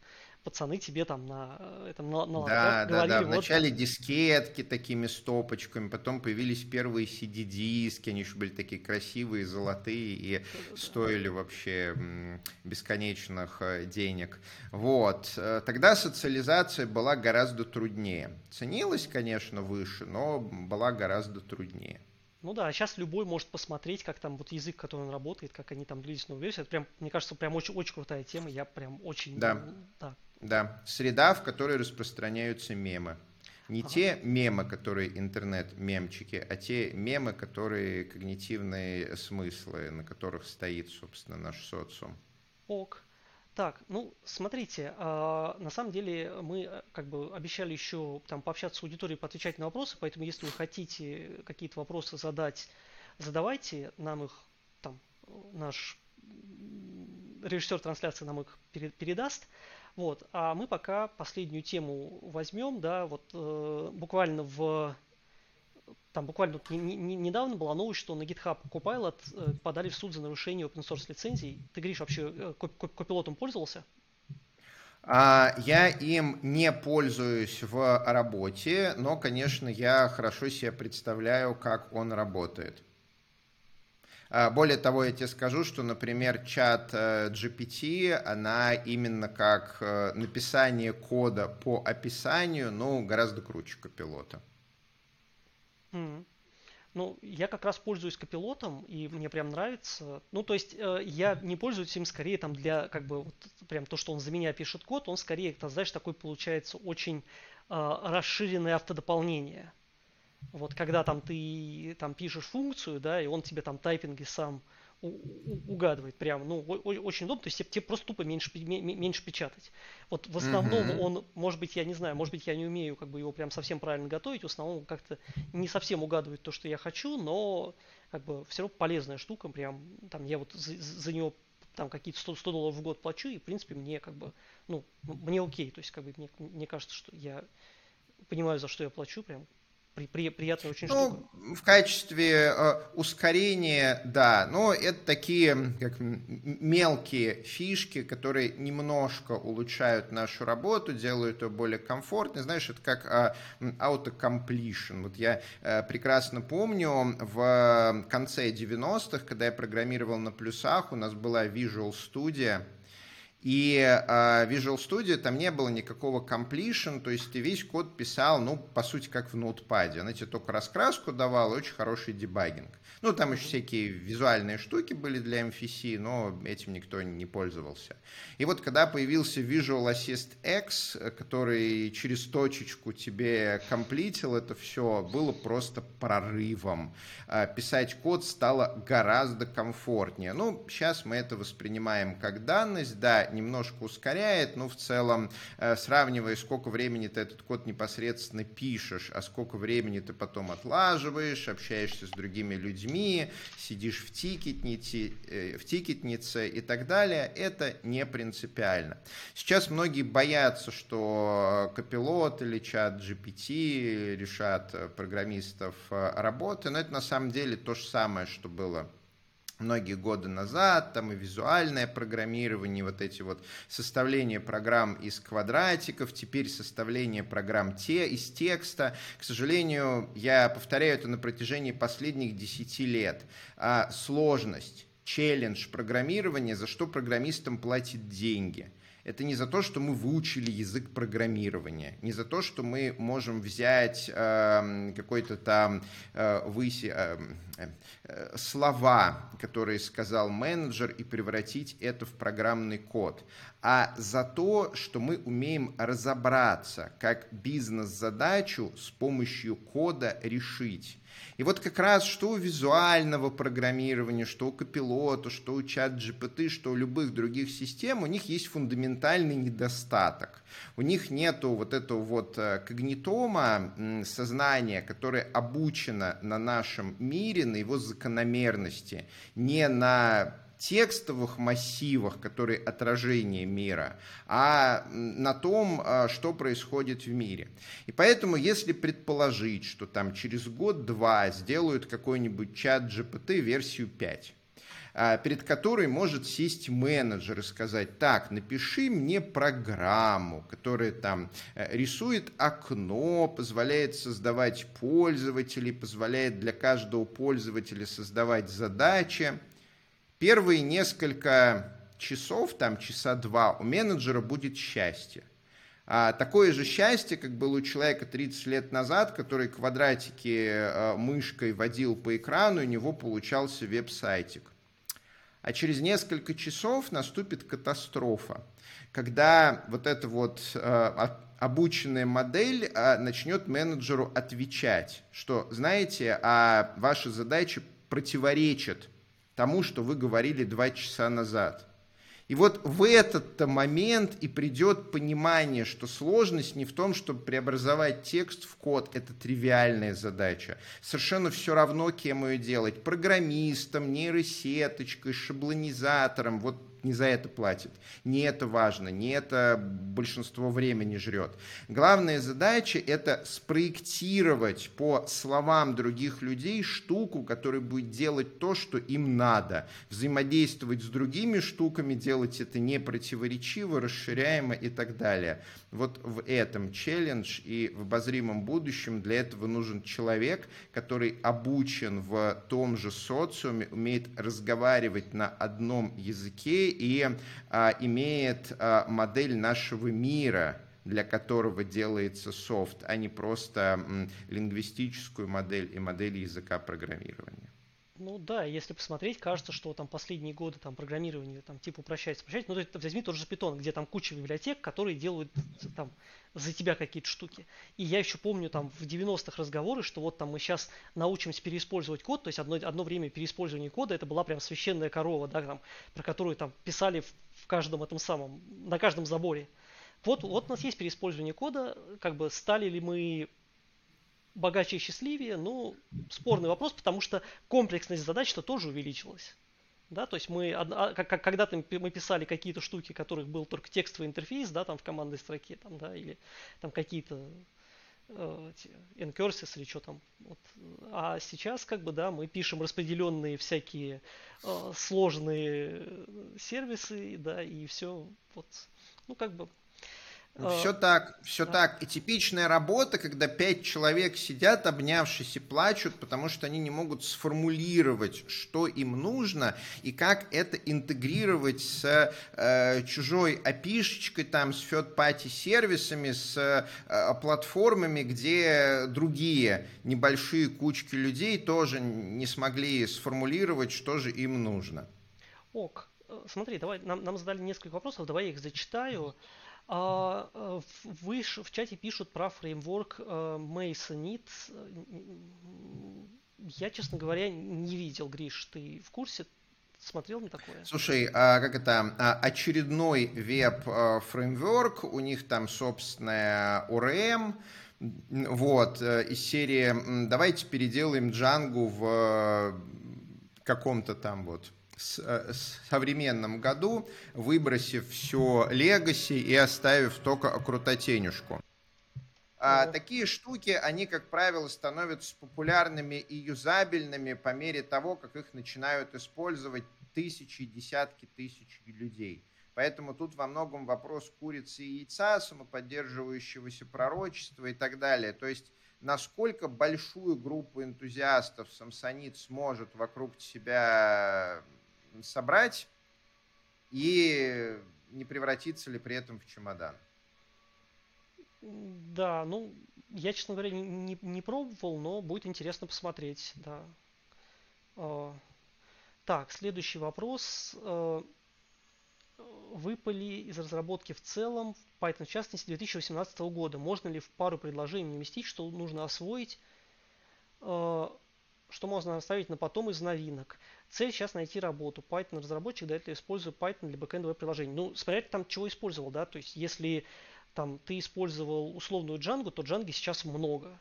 пацаны тебе там на этом на, на да, да, да. Вначале вот... дискетки такими стопочками, потом появились первые CD-диски, они еще были такие красивые, золотые и да, стоили да. вообще бесконечных э, денег. Вот. Э, тогда социализация была гораздо труднее. Ценилась, конечно, выше, но была гораздо труднее. Ну да, а сейчас любой может посмотреть, как там вот язык, который он работает, как они там длились новую версию. Это прям, мне кажется, прям очень, очень крутая тема. Я прям очень... Да. да. Да, среда, в которой распространяются мемы. Не ага. те мемы, которые интернет-мемчики, а те мемы, которые когнитивные смыслы, на которых стоит, собственно, наш социум. Ок. Так, ну, смотрите, э, на самом деле мы э, как бы обещали еще там пообщаться с аудиторией, поотвечать на вопросы, поэтому если вы хотите какие-то вопросы задать, задавайте нам их, там, наш режиссер трансляции нам их передаст. Вот, а мы пока последнюю тему возьмем, да, вот э, буквально в там буквально не, не, недавно была новость, что на GitHub Copilot э, подали в суд за нарушение open source лицензий. Ты, Гриш, вообще э, копилотом пользовался? А, я им не пользуюсь в работе, но, конечно, я хорошо себе представляю, как он работает. А, более того, я тебе скажу, что, например, чат э, GPT, она именно как э, написание кода по описанию, ну, гораздо круче копилота. Mm. Ну, я как раз пользуюсь копилотом, и мне прям нравится. Ну, то есть, э, я не пользуюсь им скорее там для, как бы, вот, прям то, что он за меня пишет код, он скорее, это, знаешь, такой получается очень э, расширенное автодополнение. Вот когда там ты там пишешь функцию, да, и он тебе там тайпинги сам угадывает прямо, ну, очень удобно, то есть тебе просто тупо меньше, меньше печатать. Вот в основном uh-huh. он, может быть, я не знаю, может быть, я не умею как бы его прям совсем правильно готовить, в основном как-то не совсем угадывает то, что я хочу, но как бы все равно полезная штука, прям там я вот за, за него там какие-то 100, 100 долларов в год плачу, и в принципе мне как бы, ну, мне окей, то есть как бы мне, мне кажется, что я понимаю, за что я плачу, прям при, при, приятная очень ну, штука. В качестве э, ускорения, да, но это такие как мелкие фишки, которые немножко улучшают нашу работу, делают ее более комфортной. Знаешь, это как э, autocompletion. Вот я э, прекрасно помню в конце 90-х, когда я программировал на плюсах, у нас была Visual Studio, и э, Visual Studio там не было никакого completion, то есть ты весь код писал, ну, по сути, как в ноутпаде. Она тебе только раскраску давала, очень хороший дебагинг. Ну, там еще всякие визуальные штуки были для MFC, но этим никто не пользовался. И вот когда появился Visual Assist X, который через точечку тебе комплитил это все, было просто прорывом. А, писать код стало гораздо комфортнее. Ну, сейчас мы это воспринимаем как данность, да, немножко ускоряет, но в целом, э, сравнивая, сколько времени ты этот код непосредственно пишешь, а сколько времени ты потом отлаживаешь, общаешься с другими людьми, сидишь в тикетнице, э, в тикетнице и так далее, это не принципиально. Сейчас многие боятся, что копилот или чат GPT решат программистов э, работы, но это на самом деле то же самое, что было многие годы назад, там и визуальное программирование, вот эти вот составление программ из квадратиков, теперь составление программ те, из текста. К сожалению, я повторяю это на протяжении последних 10 лет. А сложность, челлендж программирования, за что программистам платят деньги – это не за то, что мы выучили язык программирования, не за то, что мы можем взять э, какой-то там э, выси, э, э, слова, которые сказал менеджер, и превратить это в программный код, а за то, что мы умеем разобраться, как бизнес-задачу с помощью кода решить. И вот как раз что у визуального программирования, что у копилота, что у чат GPT, что у любых других систем, у них есть фундаментальный недостаток. У них нету вот этого вот э, когнитома, сознания, которое обучено на нашем мире, на его закономерности, не на текстовых массивах, которые отражение мира, а на том, а, что происходит в мире. И поэтому, если предположить, что там через год-два сделают какой-нибудь чат GPT версию 5, а, перед которой может сесть менеджер и сказать, так, напиши мне программу, которая там э, рисует окно, позволяет создавать пользователей, позволяет для каждого пользователя создавать задачи, Первые несколько часов, там часа два, у менеджера будет счастье. А такое же счастье, как было у человека 30 лет назад, который квадратики э, мышкой водил по экрану, у него получался веб-сайтик. А через несколько часов наступит катастрофа, когда вот эта вот э, обученная модель э, начнет менеджеру отвечать, что, знаете, а ваши задачи противоречат тому, что вы говорили два часа назад. И вот в этот момент и придет понимание, что сложность не в том, чтобы преобразовать текст в код, это тривиальная задача. Совершенно все равно, кем ее делать. Программистом, нейросеточкой, шаблонизатором. Вот не за это платит. Не это важно, не это большинство времени жрет. Главная задача — это спроектировать по словам других людей штуку, которая будет делать то, что им надо. Взаимодействовать с другими штуками, делать это не противоречиво, расширяемо и так далее. Вот в этом челлендж и в обозримом будущем для этого нужен человек, который обучен в том же социуме, умеет разговаривать на одном языке и а, имеет а, модель нашего мира, для которого делается софт, а не просто лингвистическую модель и модель языка программирования. Ну да, если посмотреть, кажется, что там последние годы там программирование там типа упрощается, упрощается. Ну, то возьми тот же Python, где там куча библиотек, которые делают там за тебя какие-то штуки. И я еще помню там в 90-х разговоры, что вот там мы сейчас научимся переиспользовать код, то есть одно, одно время переиспользование кода это была прям священная корова, да, там, про которую там писали в, в каждом этом самом, на каждом заборе. Вот, вот у нас есть переиспользование кода, как бы стали ли мы богаче и счастливее, ну, спорный вопрос, потому что комплексность задач-то тоже увеличилась. Да, то есть мы, а, когда-то мы писали какие-то штуки, которых был только текстовый интерфейс, да, там в командной строке, там, да, или там какие-то э, incurses или что там. Вот. А сейчас, как бы, да, мы пишем распределенные всякие э, сложные сервисы, да, и все, вот, ну, как бы, все так, все да. так. И типичная работа, когда пять человек сидят, обнявшись и плачут, потому что они не могут сформулировать, что им нужно и как это интегрировать с э, чужой опишечкой, там, с third-party сервисами, с э, платформами, где другие небольшие кучки людей тоже не смогли сформулировать, что же им нужно. Ок, э, смотри, давай, нам, нам задали несколько вопросов, давай я их зачитаю. А, э, вы в чате пишут про фреймворк э, Masonite. Я, честно говоря, не видел, Гриш, ты в курсе? Смотрел на такое? Слушай, а как это а, очередной веб-фреймворк, у них там собственная ORM, вот, э, из серии давайте переделаем Django в каком-то там вот Э, современном году, выбросив все легаси и оставив только крутотенюшку. А такие штуки, они, как правило, становятся популярными и юзабельными по мере того, как их начинают использовать тысячи, десятки тысяч людей. Поэтому тут во многом вопрос курицы и яйца, самоподдерживающегося пророчества и так далее. То есть насколько большую группу энтузиастов Самсонит сможет вокруг себя собрать и не превратиться ли при этом в чемодан. Да, ну, я, честно говоря, не, не пробовал, но будет интересно посмотреть, да. А, так, следующий вопрос. А, выпали из разработки в целом, Python в частности, 2018 года. Можно ли в пару предложений уместить, что нужно освоить, а, что можно оставить на потом из новинок? Цель сейчас найти работу. Python разработчик для этого использует Python для бэкэндового приложения. Ну, смотря там чего использовал, да, то есть если там ты использовал условную Django, то Django сейчас много.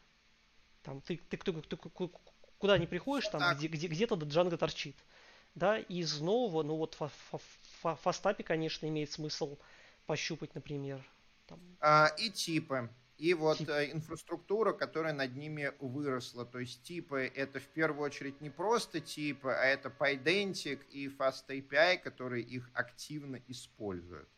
Там ты, ты, ты, ты, ты куда не приходишь, там где, где, где-то Django торчит. Да, из нового, ну вот в фастапе, конечно, имеет смысл пощупать, например. Там. А, и типы. И вот. Э, инфраструктура, которая над ними выросла. То есть типы это в первую очередь не просто типы, а это Pydantic и FastAPI, которые их активно используют.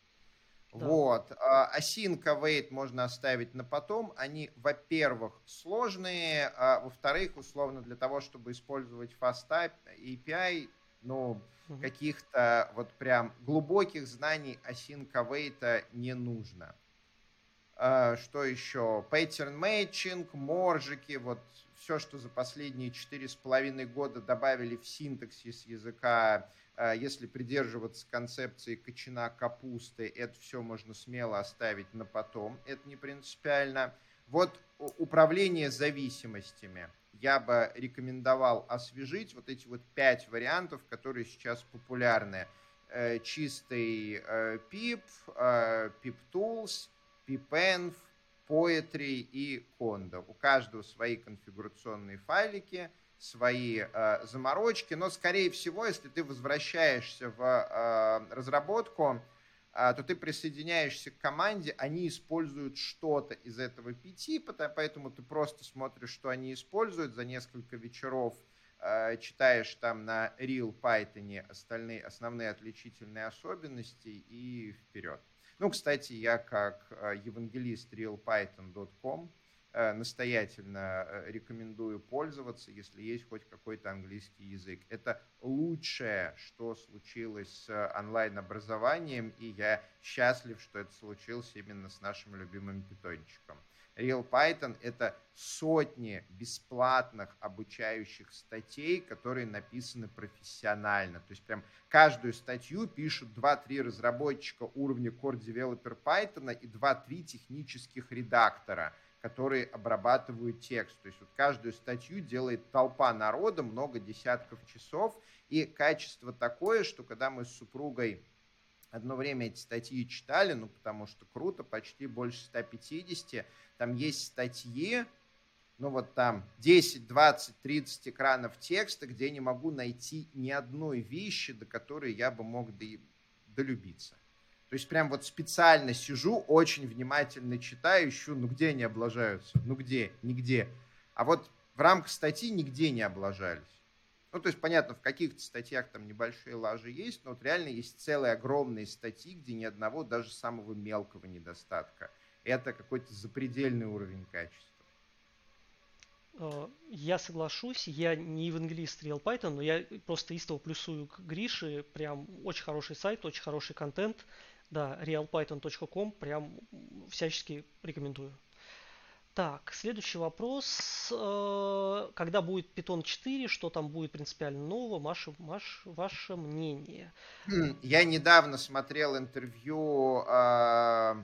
Да. Вот. А Async await можно оставить на потом. Они, во-первых, сложные, а во-вторых, условно, для того, чтобы использовать FastAPI, ну, угу. каких-то вот прям глубоких знаний Async await не нужно. А, что еще? Pattern matching, моржики, вот все, что за последние четыре с половиной года добавили в синтаксис языка, а, если придерживаться концепции кочана капусты, это все можно смело оставить на потом, это не принципиально. Вот управление зависимостями. Я бы рекомендовал освежить вот эти вот пять вариантов, которые сейчас популярны. Э, чистый PIP, э, PIP э, Tools – ppenv, Poetry и Conda. У каждого свои конфигурационные файлики, свои э, заморочки, но, скорее всего, если ты возвращаешься в э, разработку, э, то ты присоединяешься к команде, они используют что-то из этого PT, поэтому ты просто смотришь, что они используют за несколько вечеров, э, читаешь там на Real Python остальные основные отличительные особенности и вперед. Ну, кстати, я как э, евангелист realpython.com э, настоятельно э, рекомендую пользоваться, если есть хоть какой-то английский язык. Это лучшее, что случилось с онлайн-образованием, и я счастлив, что это случилось именно с нашим любимым питончиком. Real Python — это сотни бесплатных обучающих статей, которые написаны профессионально. То есть прям каждую статью пишут 2-3 разработчика уровня Core Developer Python и 2-3 технических редактора, которые обрабатывают текст. То есть вот каждую статью делает толпа народа, много десятков часов, и качество такое, что когда мы с супругой одно время эти статьи читали, ну, потому что круто, почти больше 150. Там есть статьи, ну, вот там 10, 20, 30 экранов текста, где я не могу найти ни одной вещи, до которой я бы мог до, долюбиться. То есть прям вот специально сижу, очень внимательно читаю, ищу, ну где они облажаются? Ну где? Нигде. А вот в рамках статьи нигде не облажались. Ну, то есть, понятно, в каких-то статьях там небольшие лажи есть, но вот реально есть целые огромные статьи, где ни одного даже самого мелкого недостатка. Это какой-то запредельный уровень качества. Э, я соглашусь, я не евангелист Real Python, но я просто истово плюсую к Грише. Прям очень хороший сайт, очень хороший контент. Да, realpython.com, прям всячески рекомендую. Так, следующий вопрос. Э, когда будет Python 4, что там будет принципиально нового? Маша, Маш, ваше мнение? Хм, я недавно смотрел интервью э,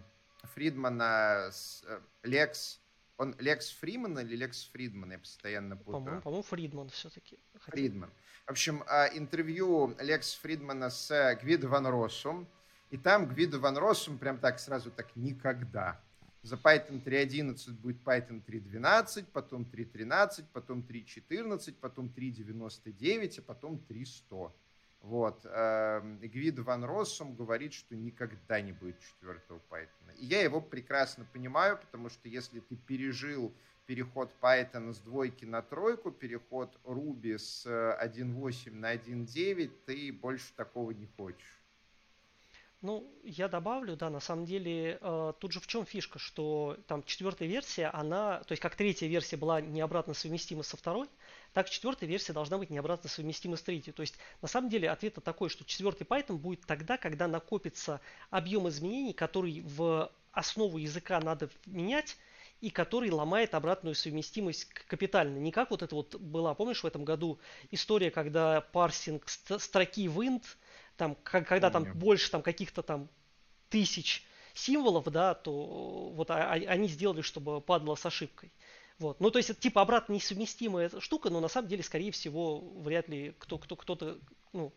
Фридмана с э, Лекс. Он Лекс Фриман или Лекс Фридман? Я постоянно путаю. По-моему, по Фридман все-таки. Фридман. В общем, интервью Лекс Фридмана с Гвидо Ван Россом. И там Гвидо Ван Россум прям так сразу так никогда за Python 3.11 будет Python 3.12, потом 3.13, потом 3.14, потом 3.99, а потом 3.100. Вот. Эм, Гвид Ван Россум говорит, что никогда не будет четвертого Python. И я его прекрасно понимаю, потому что если ты пережил переход Python с двойки на тройку, переход Ruby с 1.8 на 1.9, ты больше такого не хочешь. Ну, я добавлю, да, на самом деле, э, тут же в чем фишка, что там четвертая версия, она, то есть как третья версия была необратно совместима со второй, так четвертая версия должна быть необратно совместима с третьей. То есть на самом деле ответ такой, что четвертый Python будет тогда, когда накопится объем изменений, который в основу языка надо менять, и который ломает обратную совместимость капитально. Не как вот это вот была, помнишь, в этом году история, когда парсинг строки в int – там, когда там больше там каких-то там тысяч символов, да, то вот а, а, они сделали, чтобы падало с ошибкой. Вот. Ну, то есть это типа обратно несовместимая штука, но на самом деле, скорее всего, вряд ли кто, кто, кто-то, ну,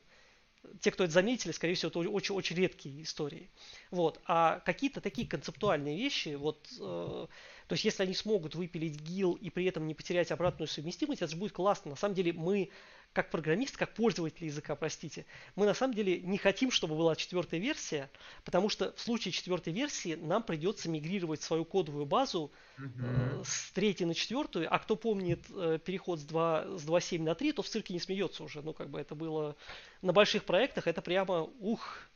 те, кто это заметили, скорее всего, это очень, очень редкие истории. Вот. А какие-то такие концептуальные вещи, вот, э, то есть если они смогут выпилить гил и при этом не потерять обратную совместимость, это же будет классно. На самом деле мы как программист, как пользователь языка, простите, мы на самом деле не хотим, чтобы была четвертая версия, потому что в случае четвертой версии нам придется мигрировать свою кодовую базу э, с третьей на четвертую, а кто помнит э, переход с 2, с 2.7 на 3, то в цирке не смеется уже, ну как бы это было на больших проектах, это прямо ух.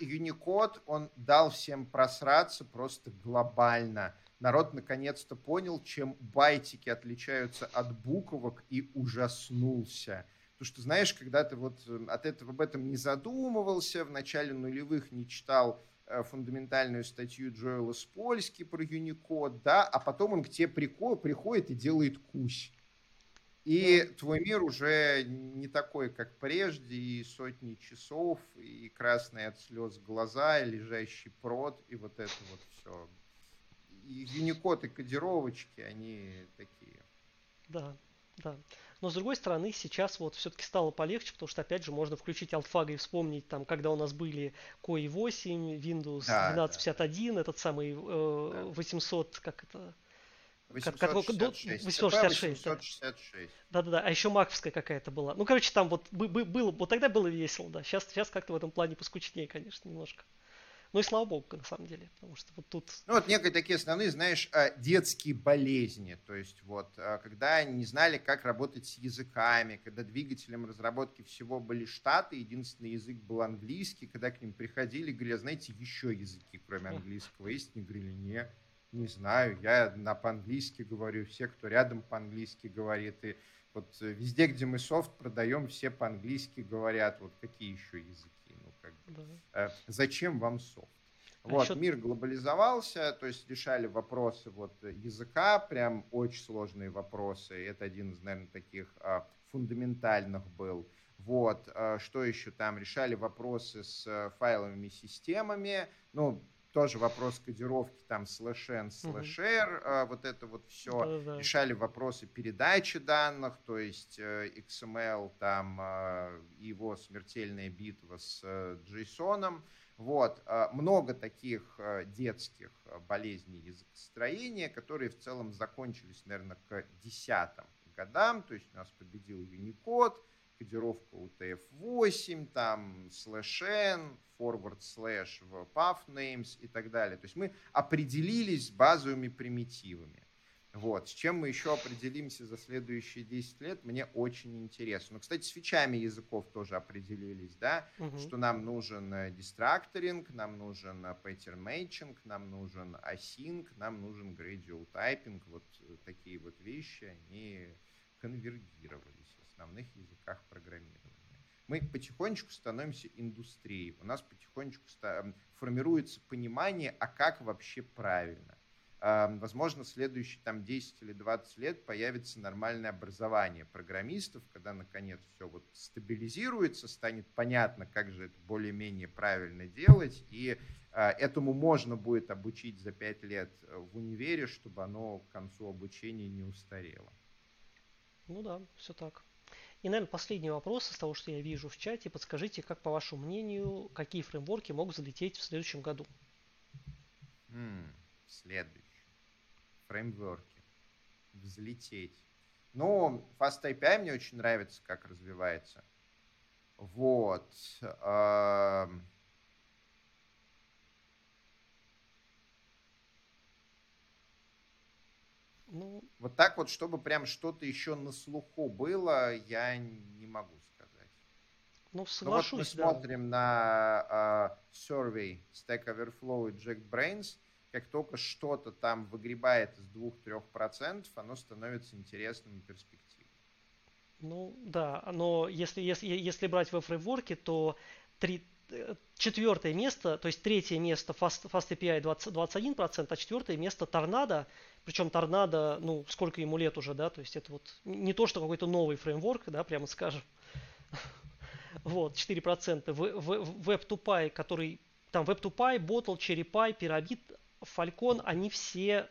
Unicode, он дал всем просраться просто глобально народ наконец-то понял, чем байтики отличаются от буквок и ужаснулся. Потому что, знаешь, когда ты вот э, от этого об этом не задумывался, в начале нулевых не читал э, фундаментальную статью Джоэла Спольски про Unicode, да, а потом он к тебе приходит и делает кусь. И твой мир уже не такой, как прежде, и сотни часов, и красные от слез глаза, и лежащий прод, и вот это вот все и Unicode и кодировочки, они такие. Да. Да. Но с другой стороны, сейчас вот все-таки стало полегче, потому что, опять же, можно включить алтфаг и вспомнить, там, когда у нас были Koi 8, Windows да, 1251, да. этот самый э, 800, как это, 866. 866. 866. Да-да-да, а еще маковская какая-то была. Ну, короче, там вот было, вот тогда было весело, да. Сейчас, сейчас как-то в этом плане поскучнее, конечно, немножко. Ну и слава богу, на самом деле, потому что вот тут... Ну вот некие такие основные, знаешь, а, детские болезни, то есть вот, а, когда не знали, как работать с языками, когда двигателем разработки всего были штаты, единственный язык был английский, когда к ним приходили, говорили, знаете, еще языки, кроме английского есть, не говорили, не, не знаю, я на по-английски говорю, все, кто рядом по-английски говорит, и вот везде, где мы софт продаем, все по-английски говорят, вот какие еще языки. Да. Э, зачем вам софт? А вот, еще... мир глобализовался, то есть решали вопросы вот языка, прям очень сложные вопросы. Это один из, наверное, таких а, фундаментальных был. Вот, а, что еще там? Решали вопросы с э, файловыми системами. Ну, тоже вопрос кодировки, там, слэш n, слэш r, угу. вот это вот все. Да, да. Решали вопросы передачи данных, то есть э, XML, там, э, его смертельная битва с э, JSON. Вот, много таких детских болезней языкостроения, которые в целом закончились, наверное, к десятым годам, то есть у нас победил Unicode, кодировка UTF-8, там, слэш n, forward slash в path names и так далее. То есть мы определились с базовыми примитивами. Вот. С чем мы еще определимся за следующие 10 лет, мне очень интересно. Ну, кстати, с фичами языков тоже определились, да, угу. что нам нужен дистракторинг, нам нужен pattern matching, нам нужен async, нам нужен gradual typing. Вот такие вот вещи, они конвергировались основных языках программирования мы потихонечку становимся индустрией. У нас потихонечку формируется понимание, а как вообще правильно. Возможно, в следующие там, 10 или 20 лет появится нормальное образование программистов, когда наконец все вот стабилизируется, станет понятно, как же это более-менее правильно делать, и а, этому можно будет обучить за 5 лет э, в универе, чтобы оно к концу обучения не устарело. Ну да, все так. И, наверное, последний вопрос из того, что я вижу в чате. Подскажите, как, по вашему мнению, какие фреймворки могут залететь в следующем году? Mm, следующий. Фреймворки. Взлететь. Ну, Fast API мне очень нравится, как развивается. Вот. Ну, вот так вот, чтобы прям что-то еще на слуху было, я не могу сказать. Ну, соглашусь, ну, вот мы да. смотрим на uh, survey Stack Overflow и JetBrains, как только что-то там выгребает из 2-3%, оно становится интересным и перспективным. Ну, да, но если, если, если брать во фреймворке, то три, э, четвертое место, то есть третье место Fast, Fast API 20, 21%, а четвертое место Торнадо причем торнадо, ну, сколько ему лет уже, да, то есть это вот не то, что какой-то новый фреймворк, да, прямо скажем. Вот, 4%. Web2Py, который, там Web2Py, Bottle, CherryPy, Pyramid, Falcon, они все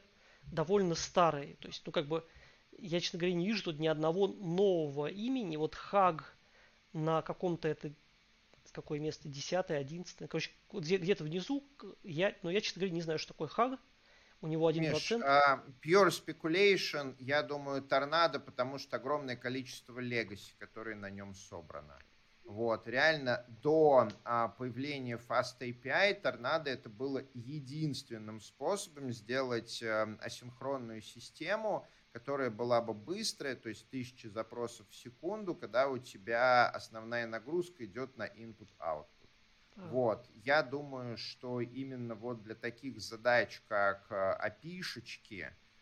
довольно старые. То есть, ну, как бы, я, честно говоря, не вижу тут ни одного нового имени. Вот Хаг на каком-то это какое место, 10 11 короче, где-то внизу, я, но я, честно говоря, не знаю, что такое Хаг. У него 1%. Миш, uh, pure speculation, я думаю, торнадо, потому что огромное количество легаси, которые на нем собрано. Вот, реально, до а, появления Fast API торнадо это было единственным способом сделать а, асинхронную систему, которая была бы быстрая, то есть тысячи запросов в секунду, когда у тебя основная нагрузка идет на input-output. Вот, я думаю, что именно вот для таких задач, как э,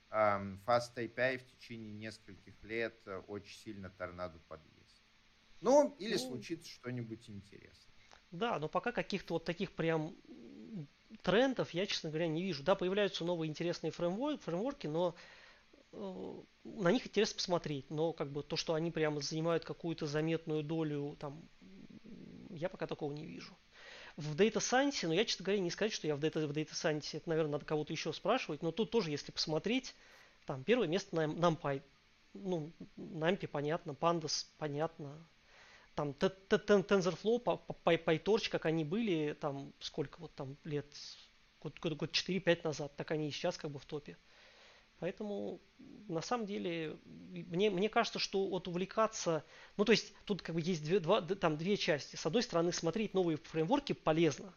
эм, Fast API в течение нескольких лет э, очень сильно торнадо подъест. Ну, или ну, случится что-нибудь интересное. Да, но пока каких-то вот таких прям трендов я, честно говоря, не вижу. Да, появляются новые интересные фреймворки, фреймворки но э, на них интересно посмотреть. Но как бы то, что они прямо занимают какую-то заметную долю, там, я пока такого не вижу в Data Science, но я, честно говоря, не сказать, что я в Data, в Data Science, это, наверное, надо кого-то еще спрашивать, но тут тоже, если посмотреть, там первое место на NumPy, ну, NumPy понятно, Pandas понятно, там TensorFlow, PyTorch, как они были, там сколько вот там лет, год, год, год 4-5 назад, так они и сейчас как бы в топе. Поэтому на самом деле мне, мне кажется, что вот увлекаться, ну то есть тут как бы есть две, два, там две части. С одной стороны смотреть новые фреймворки полезно,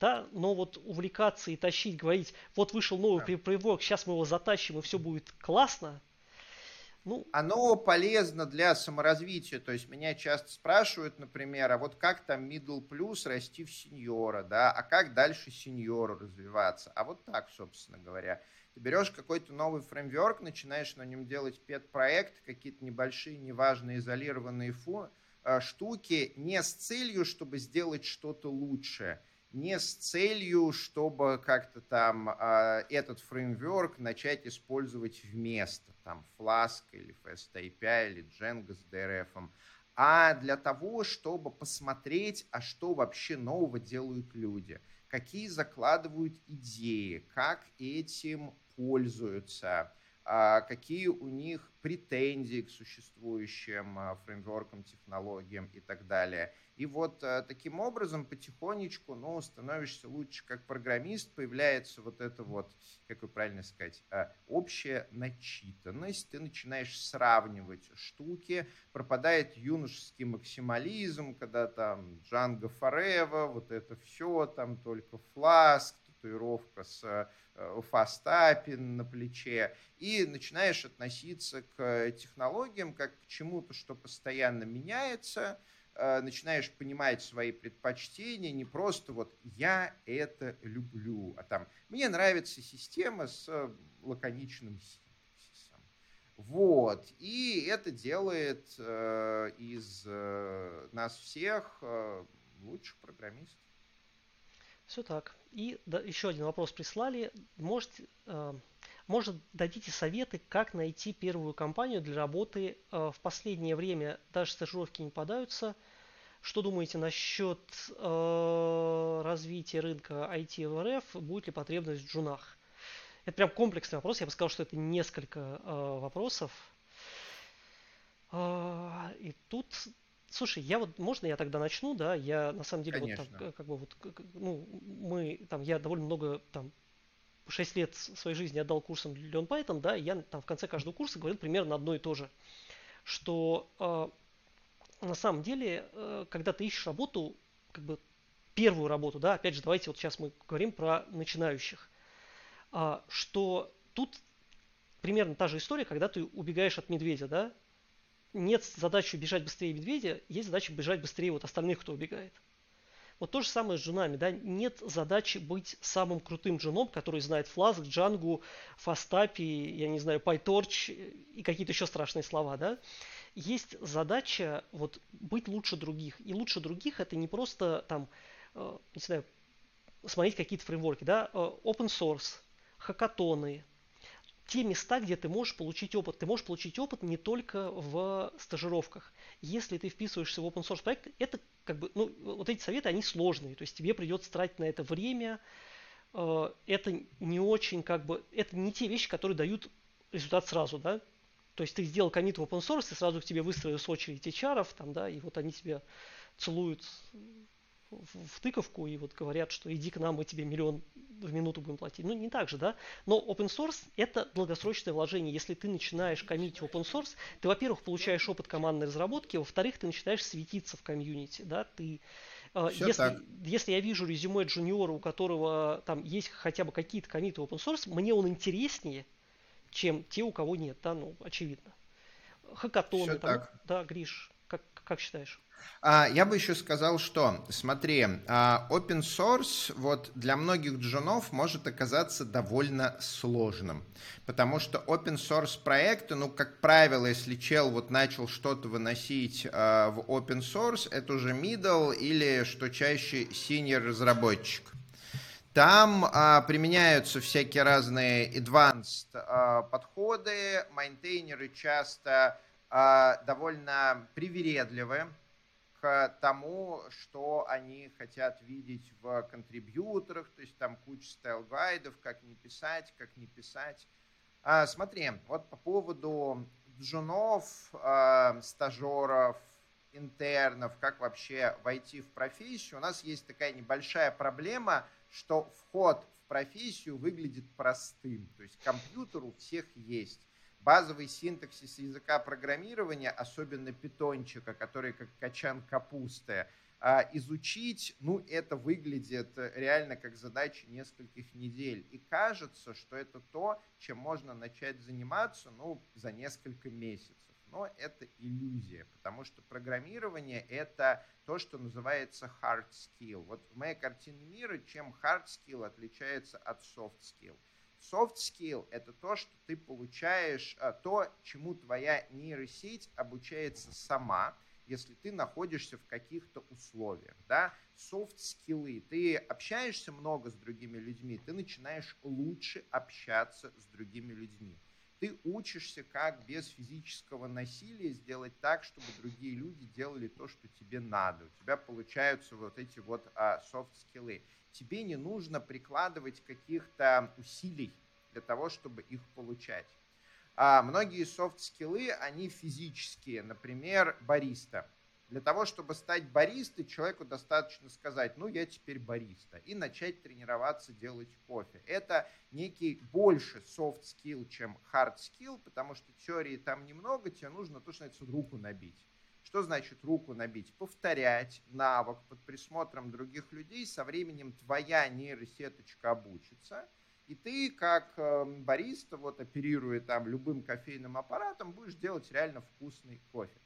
да, но вот увлекаться и тащить, говорить, вот вышел новый да. фреймворк, сейчас мы его затащим и все будет классно, ну, оно полезно для саморазвития. То есть меня часто спрашивают, например, а вот как там middle plus расти в сеньора, да, а как дальше сеньору развиваться? А вот так, собственно говоря. Ты берешь какой-то новый фреймворк, начинаешь на нем делать пет-проект, какие-то небольшие, неважные, изолированные фу, э, штуки, не с целью, чтобы сделать что-то лучшее, не с целью, чтобы как-то там э, этот фреймворк начать использовать вместо, там, Flask или FastAPI или Django с DRF, а для того, чтобы посмотреть, а что вообще нового делают люди, какие закладывают идеи, как этим пользуются, а, какие у них претензии к существующим а, фреймворкам, технологиям и так далее. И вот а, таким образом потихонечку ну, становишься лучше как программист, появляется вот это вот, как вы правильно сказать, общая начитанность, ты начинаешь сравнивать штуки, пропадает юношеский максимализм, когда там Django Forever, вот это все, там только Flask, татуировка с Э, фастапин на плече, и начинаешь относиться к технологиям как к чему-то, что постоянно меняется, э, начинаешь понимать свои предпочтения, не просто вот «я это люблю», а там «мне нравится система с лаконичным синтаксисом». Вот, и это делает э, из э, нас всех э, лучших программистов. Все так. И да, еще один вопрос прислали. Может, э, может, дадите советы, как найти первую компанию для работы э, в последнее время? Даже стажировки не подаются. Что думаете насчет э, развития рынка IT в РФ? Будет ли потребность в джунах? Это прям комплексный вопрос. Я бы сказал, что это несколько э, вопросов. Э, и тут Слушай, я вот, можно я тогда начну, да? Я на самом деле Конечно. вот там, как бы вот, ну, мы там, я довольно много там 6 лет своей жизни отдал курсам Learn Python, да, и я там в конце каждого курса говорил примерно одно и то же, что э, на самом деле, э, когда ты ищешь работу, как бы первую работу, да, опять же, давайте вот сейчас мы говорим про начинающих, э, что тут примерно та же история, когда ты убегаешь от медведя, да, нет задачи бежать быстрее медведя, есть задача бежать быстрее вот остальных, кто убегает. Вот то же самое с джунами, да, нет задачи быть самым крутым джуном, который знает Flask, Django, Fastapi, я не знаю, PyTorch и какие-то еще страшные слова, да. Есть задача вот быть лучше других. И лучше других это не просто там, э, не знаю, смотреть какие-то фреймворки, да, э, open source, хакатоны, те места, где ты можешь получить опыт. Ты можешь получить опыт не только в стажировках. Если ты вписываешься в open source проект, это как бы, ну, вот эти советы, они сложные. То есть тебе придется тратить на это время. Э, это не очень, как бы, это не те вещи, которые дают результат сразу, да. То есть ты сделал комит в open source, и сразу к тебе выстроилась очередь HR, там, да, и вот они тебя целуют в тыковку и вот говорят, что иди к нам, мы тебе миллион в минуту будем платить. Ну, не так же, да? Но open source – это долгосрочное вложение. Если ты начинаешь коммитить open source, ты, во-первых, получаешь опыт командной разработки, во-вторых, ты начинаешь светиться в комьюнити, да? Ты э, если, если я вижу резюме джуниора, у которого там есть хотя бы какие-то комиты open source, мне он интереснее, чем те, у кого нет, да, ну, очевидно. Хакатоны, там, так. да, Гриш, как, считаешь? А, я бы еще сказал, что, смотри, а, open source вот для многих джунов может оказаться довольно сложным, потому что open source проекты, ну, как правило, если чел вот начал что-то выносить а, в open source, это уже middle или, что чаще, senior разработчик. Там а, применяются всякие разные advanced а, подходы, майнтейнеры часто а, довольно привередливые, тому, что они хотят видеть в контрибьюторах, то есть там куча style guide ов, как не писать, как не писать. А, смотри, вот по поводу джунов, а, стажеров, интернов, как вообще войти в профессию, у нас есть такая небольшая проблема, что вход в профессию выглядит простым. То есть компьютер у всех есть. Базовый синтаксис языка программирования, особенно питончика, который как качан капусты, а, изучить, ну, это выглядит реально как задача нескольких недель. И кажется, что это то, чем можно начать заниматься, ну, за несколько месяцев. Но это иллюзия, потому что программирование — это то, что называется hard skill. Вот в моей картине мира, чем hard skill отличается от soft skill? Soft skill — это то, что ты получаешь, а, то, чему твоя нейросеть обучается сама — если ты находишься в каких-то условиях, да, soft скиллы, ты общаешься много с другими людьми, ты начинаешь лучше общаться с другими людьми. Ты учишься, как без физического насилия сделать так, чтобы другие люди делали то, что тебе надо. У тебя получаются вот эти вот а, soft скиллы. Тебе не нужно прикладывать каких-то усилий для того, чтобы их получать. А многие софт-скиллы, они физические. Например, бариста. Для того, чтобы стать баристой, человеку достаточно сказать, ну, я теперь бариста, и начать тренироваться делать кофе. Это некий больше soft skill, чем hard skill, потому что теории там немного, тебе нужно то, что называется, руку набить. Что значит руку набить? Повторять навык под присмотром других людей. Со временем твоя нейросеточка обучится – и ты, как эм, бариста, вот оперируя там любым кофейным аппаратом, будешь делать реально вкусный кофе.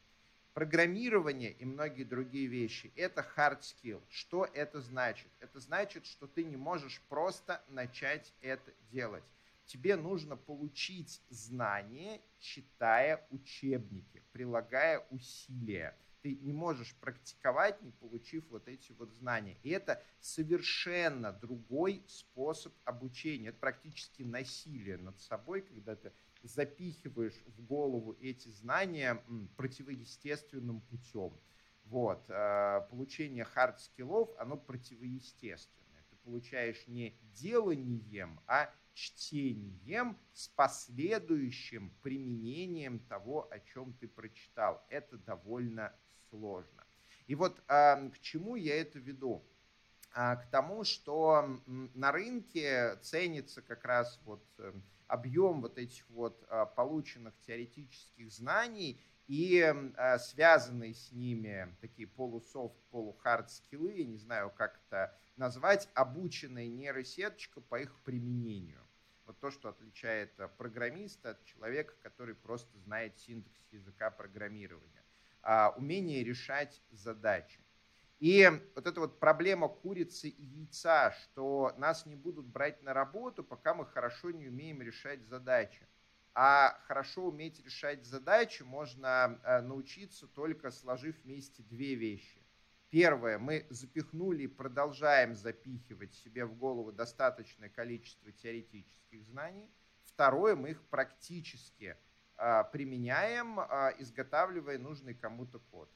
Программирование и многие другие вещи – это hard skill. Что это значит? Это значит, что ты не можешь просто начать это делать. Тебе нужно получить знания, читая учебники, прилагая усилия – ты не можешь практиковать, не получив вот эти вот знания. И это совершенно другой способ обучения. Это практически насилие над собой, когда ты запихиваешь в голову эти знания противоестественным путем. Вот. Э, получение хард-скиллов, оно противоестественное. Ты получаешь не деланием, а чтением с последующим применением того, о чем ты прочитал. Это довольно сложно. И вот а, к чему я это веду? А, к тому, что на рынке ценится как раз вот э, объем вот этих вот а, полученных теоретических знаний и связанные с ними такие полусофт, полухард скиллы, я не знаю, как это назвать, обученная нейросеточка по их применению. Вот то, что отличает программиста от человека, который просто знает синтаксис языка программирования а, умение решать задачи. И вот эта вот проблема курицы и яйца, что нас не будут брать на работу, пока мы хорошо не умеем решать задачи. А хорошо уметь решать задачи можно а, научиться только сложив вместе две вещи. Первое, мы запихнули и продолжаем запихивать себе в голову достаточное количество теоретических знаний. Второе, мы их практически а, применяем, а, изготавливая нужный кому-то код.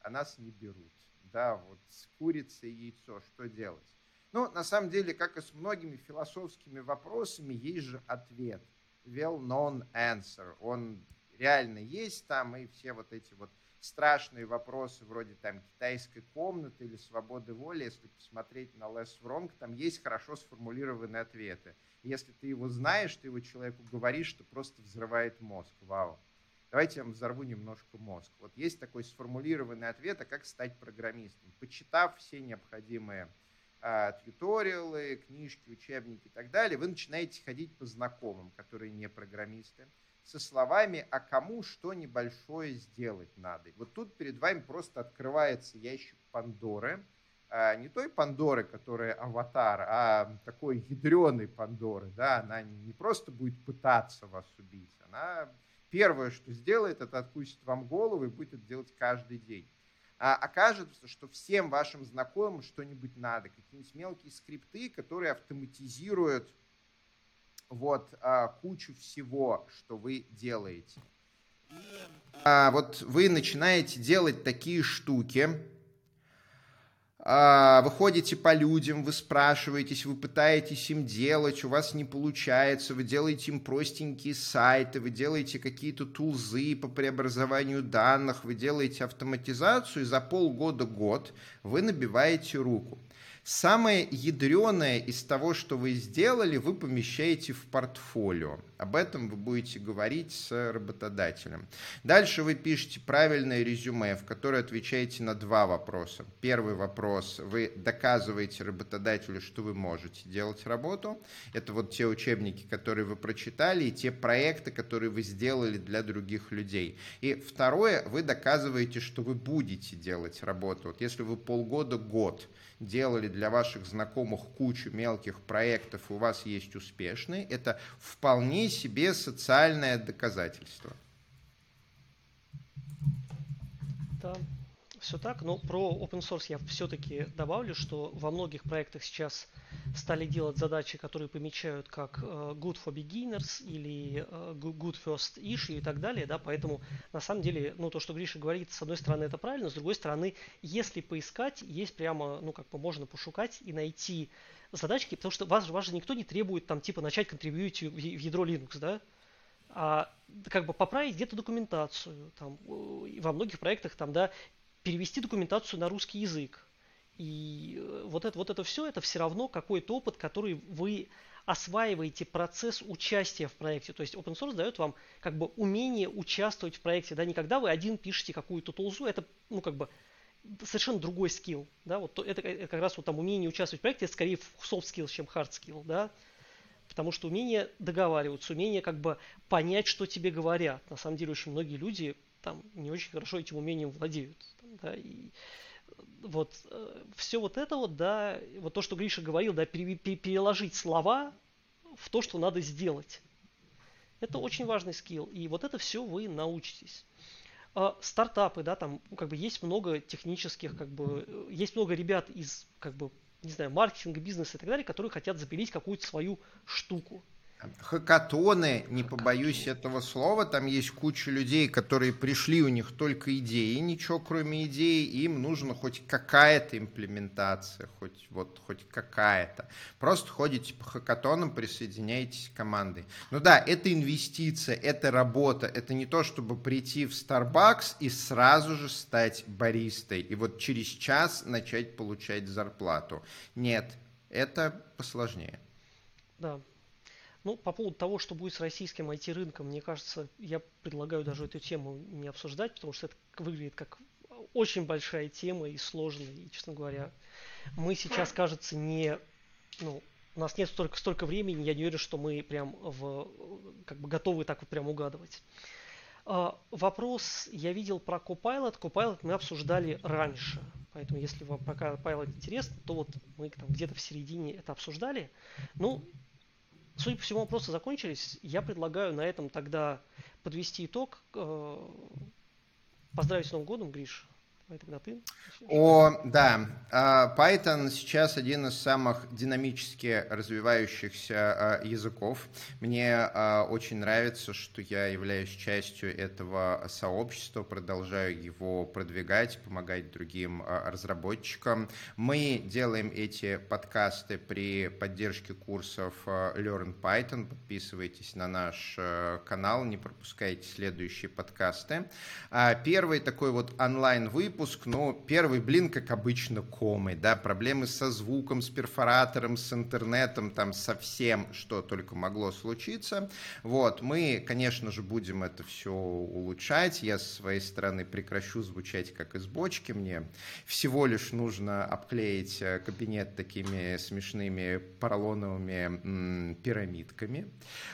А нас не берут. Да, вот с курицей яйцо, что делать? Ну, на самом деле, как и с многими философскими вопросами, есть же ответ. Well-known answer. Он реально есть там, и все вот эти вот страшные вопросы вроде там китайской комнаты или свободы воли, если посмотреть на Less Wrong, там есть хорошо сформулированные ответы. Если ты его знаешь, ты его человеку говоришь, что просто взрывает мозг. Вау. Давайте я вам взорву немножко мозг. Вот есть такой сформулированный ответ, а как стать программистом. Почитав все необходимые а, тьюториалы, книжки, учебники и так далее, вы начинаете ходить по знакомым, которые не программисты, со словами «а кому что небольшое сделать надо?». Вот тут перед вами просто открывается ящик Пандоры – а, не той Пандоры, которая аватар, а такой ядреной Пандоры, да, она не просто будет пытаться вас убить, она первое, что сделает, это откусит вам голову и будет это делать каждый день. А окажется, что всем вашим знакомым что-нибудь надо, какие-нибудь мелкие скрипты, которые автоматизируют вот а, кучу всего, что вы делаете. А вот вы начинаете делать такие штуки, а, вы ходите по людям, вы спрашиваетесь, вы пытаетесь им делать, у вас не получается, вы делаете им простенькие сайты, вы делаете какие-то тулзы по преобразованию данных, вы делаете автоматизацию, и за полгода-год вы набиваете руку. Самое ядреное из того, что вы сделали, вы помещаете в портфолио. Об этом вы будете говорить с работодателем. Дальше вы пишете правильное резюме, в которое отвечаете на два вопроса. Первый вопрос. Вы доказываете работодателю, что вы можете делать работу. Это вот те учебники, которые вы прочитали, и те проекты, которые вы сделали для других людей. И второе. Вы доказываете, что вы будете делать работу. Вот если вы полгода, год делали для ваших знакомых кучу мелких проектов, и у вас есть успешные, это вполне себе социальное доказательство. Да, все так. Но про open source я все-таки добавлю, что во многих проектах сейчас стали делать задачи, которые помечают как э, good for beginners или э, good first issue и так далее, да, поэтому на самом деле, ну, то, что Гриша говорит, с одной стороны, это правильно, с другой стороны, если поискать, есть прямо, ну, как бы можно пошукать и найти задачки, потому что вас, вас же никто не требует там, типа, начать контрибьютить в ядро Linux, да, а как бы поправить где-то документацию, там, во многих проектах, там, да, перевести документацию на русский язык, и э, вот это, вот это все, это все равно какой-то опыт, который вы осваиваете процесс участия в проекте. То есть open source дает вам как бы умение участвовать в проекте. Да, не когда вы один пишете какую-то тулзу, это ну как бы совершенно другой скилл. Да, вот это, это как раз вот там умение участвовать в проекте, это скорее soft skill, чем hard skill. Да, потому что умение договариваться, умение как бы понять, что тебе говорят. На самом деле очень многие люди там не очень хорошо этим умением владеют. Да, и, вот э, все вот это вот, да, вот то, что Гриша говорил, да, переложить слова в то, что надо сделать. Это очень важный скилл, и вот это все вы научитесь. А, стартапы, да, там как бы есть много технических, как бы, э, есть много ребят из, как бы, не знаю, маркетинга, бизнеса и так далее, которые хотят запилить какую-то свою штуку хакатоны, не побоюсь этого слова, там есть куча людей, которые пришли, у них только идеи, ничего кроме идеи, им нужно хоть какая-то имплементация, хоть вот хоть какая-то. Просто ходите по хакатонам, присоединяйтесь к командой. Ну да, это инвестиция, это работа, это не то, чтобы прийти в Starbucks и сразу же стать баристой, и вот через час начать получать зарплату. Нет, это посложнее. Да, ну, по поводу того, что будет с российским IT-рынком, мне кажется, я предлагаю даже эту тему не обсуждать, потому что это выглядит как очень большая тема и сложная. И, честно говоря, мы сейчас, кажется, не... Ну, у нас нет столько, столько времени, я не уверен, что мы прям в, как бы готовы так вот прям угадывать. А, вопрос я видел про Copilot. Copilot мы обсуждали раньше. Поэтому, если вам про Copilot интересно, то вот мы там где-то в середине это обсуждали. Ну, Судя по всему, вопросы закончились. Я предлагаю на этом тогда подвести итог. Э, поздравить с Новым годом, Гриш. Давай тогда ты. О, да. А, Python сейчас один из самых динамически развивающихся а, языков. Мне а, очень нравится, что я являюсь частью этого сообщества, продолжаю его продвигать, помогать другим разработчикам. Мы делаем эти подкасты при поддержке курсов Learn Python. Подписывайтесь на наш канал, не пропускайте следующие подкасты. Первый такой вот онлайн-выпуск выпуск, но первый блин, как обычно, комы, да, проблемы со звуком, с перфоратором, с интернетом, там, со всем, что только могло случиться. Вот, мы, конечно же, будем это все улучшать. Я с своей стороны прекращу звучать как из бочки. Мне всего лишь нужно обклеить э, кабинет такими смешными поролоновыми м, пирамидками.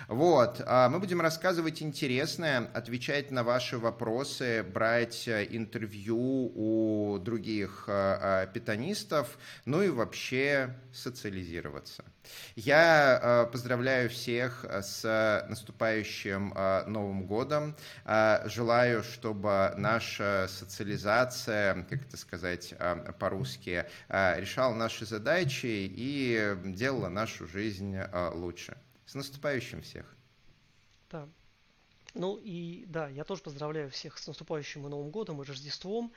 Вот, а мы будем рассказывать интересное, отвечать на ваши вопросы, брать э, интервью у других э, э, питанистов, ну и вообще социализироваться. Я э, поздравляю всех с наступающим Новым годом. Желаю, чтобы наша социализация, как это сказать по-русски, решала наши задачи и делала нашу жизнь лучше. С наступающим всех! Да. Ну и да, я тоже поздравляю всех с наступающим Новым годом и Рождеством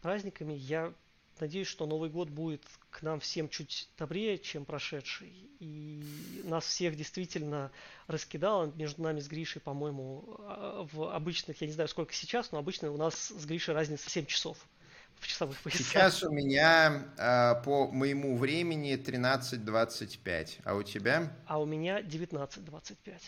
праздниками. Я надеюсь, что Новый год будет к нам всем чуть добрее, чем прошедший. И нас всех действительно раскидало между нами с Гришей, по-моему, а, в обычных, я не знаю, сколько сейчас, но обычно у нас с Гришей разница 7 часов в часовых поясах. Сейчас у меня э, по моему времени 13.25, а у тебя? А у меня 19.25.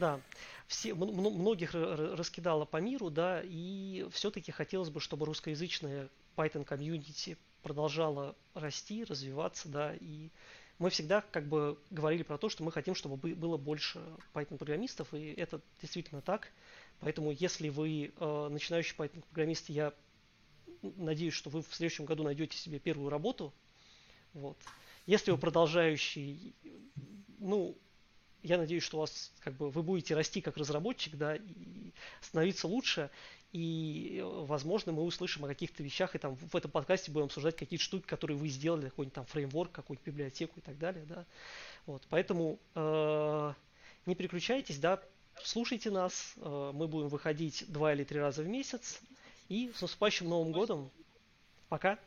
Да, все, многих раскидало по миру, да, и все-таки хотелось бы, чтобы русскоязычная Python комьюнити продолжала расти, развиваться, да, и мы всегда как бы говорили про то, что мы хотим, чтобы было больше Python-программистов, и это действительно так. Поэтому, если вы э, начинающий Python-программист, я надеюсь, что вы в следующем году найдете себе первую работу. Вот. Если вы продолжающий, ну, я надеюсь, что у вас как бы вы будете расти как разработчик, да, и становиться лучше. И, возможно, мы услышим о каких-то вещах, и там в этом подкасте будем обсуждать какие-то штуки, которые вы сделали, какой-нибудь там фреймворк, какую-нибудь библиотеку и так далее, да. Вот, поэтому э, не переключайтесь, да, слушайте нас, э, мы будем выходить два или три раза в месяц. И с наступающим Новым годом. Пока.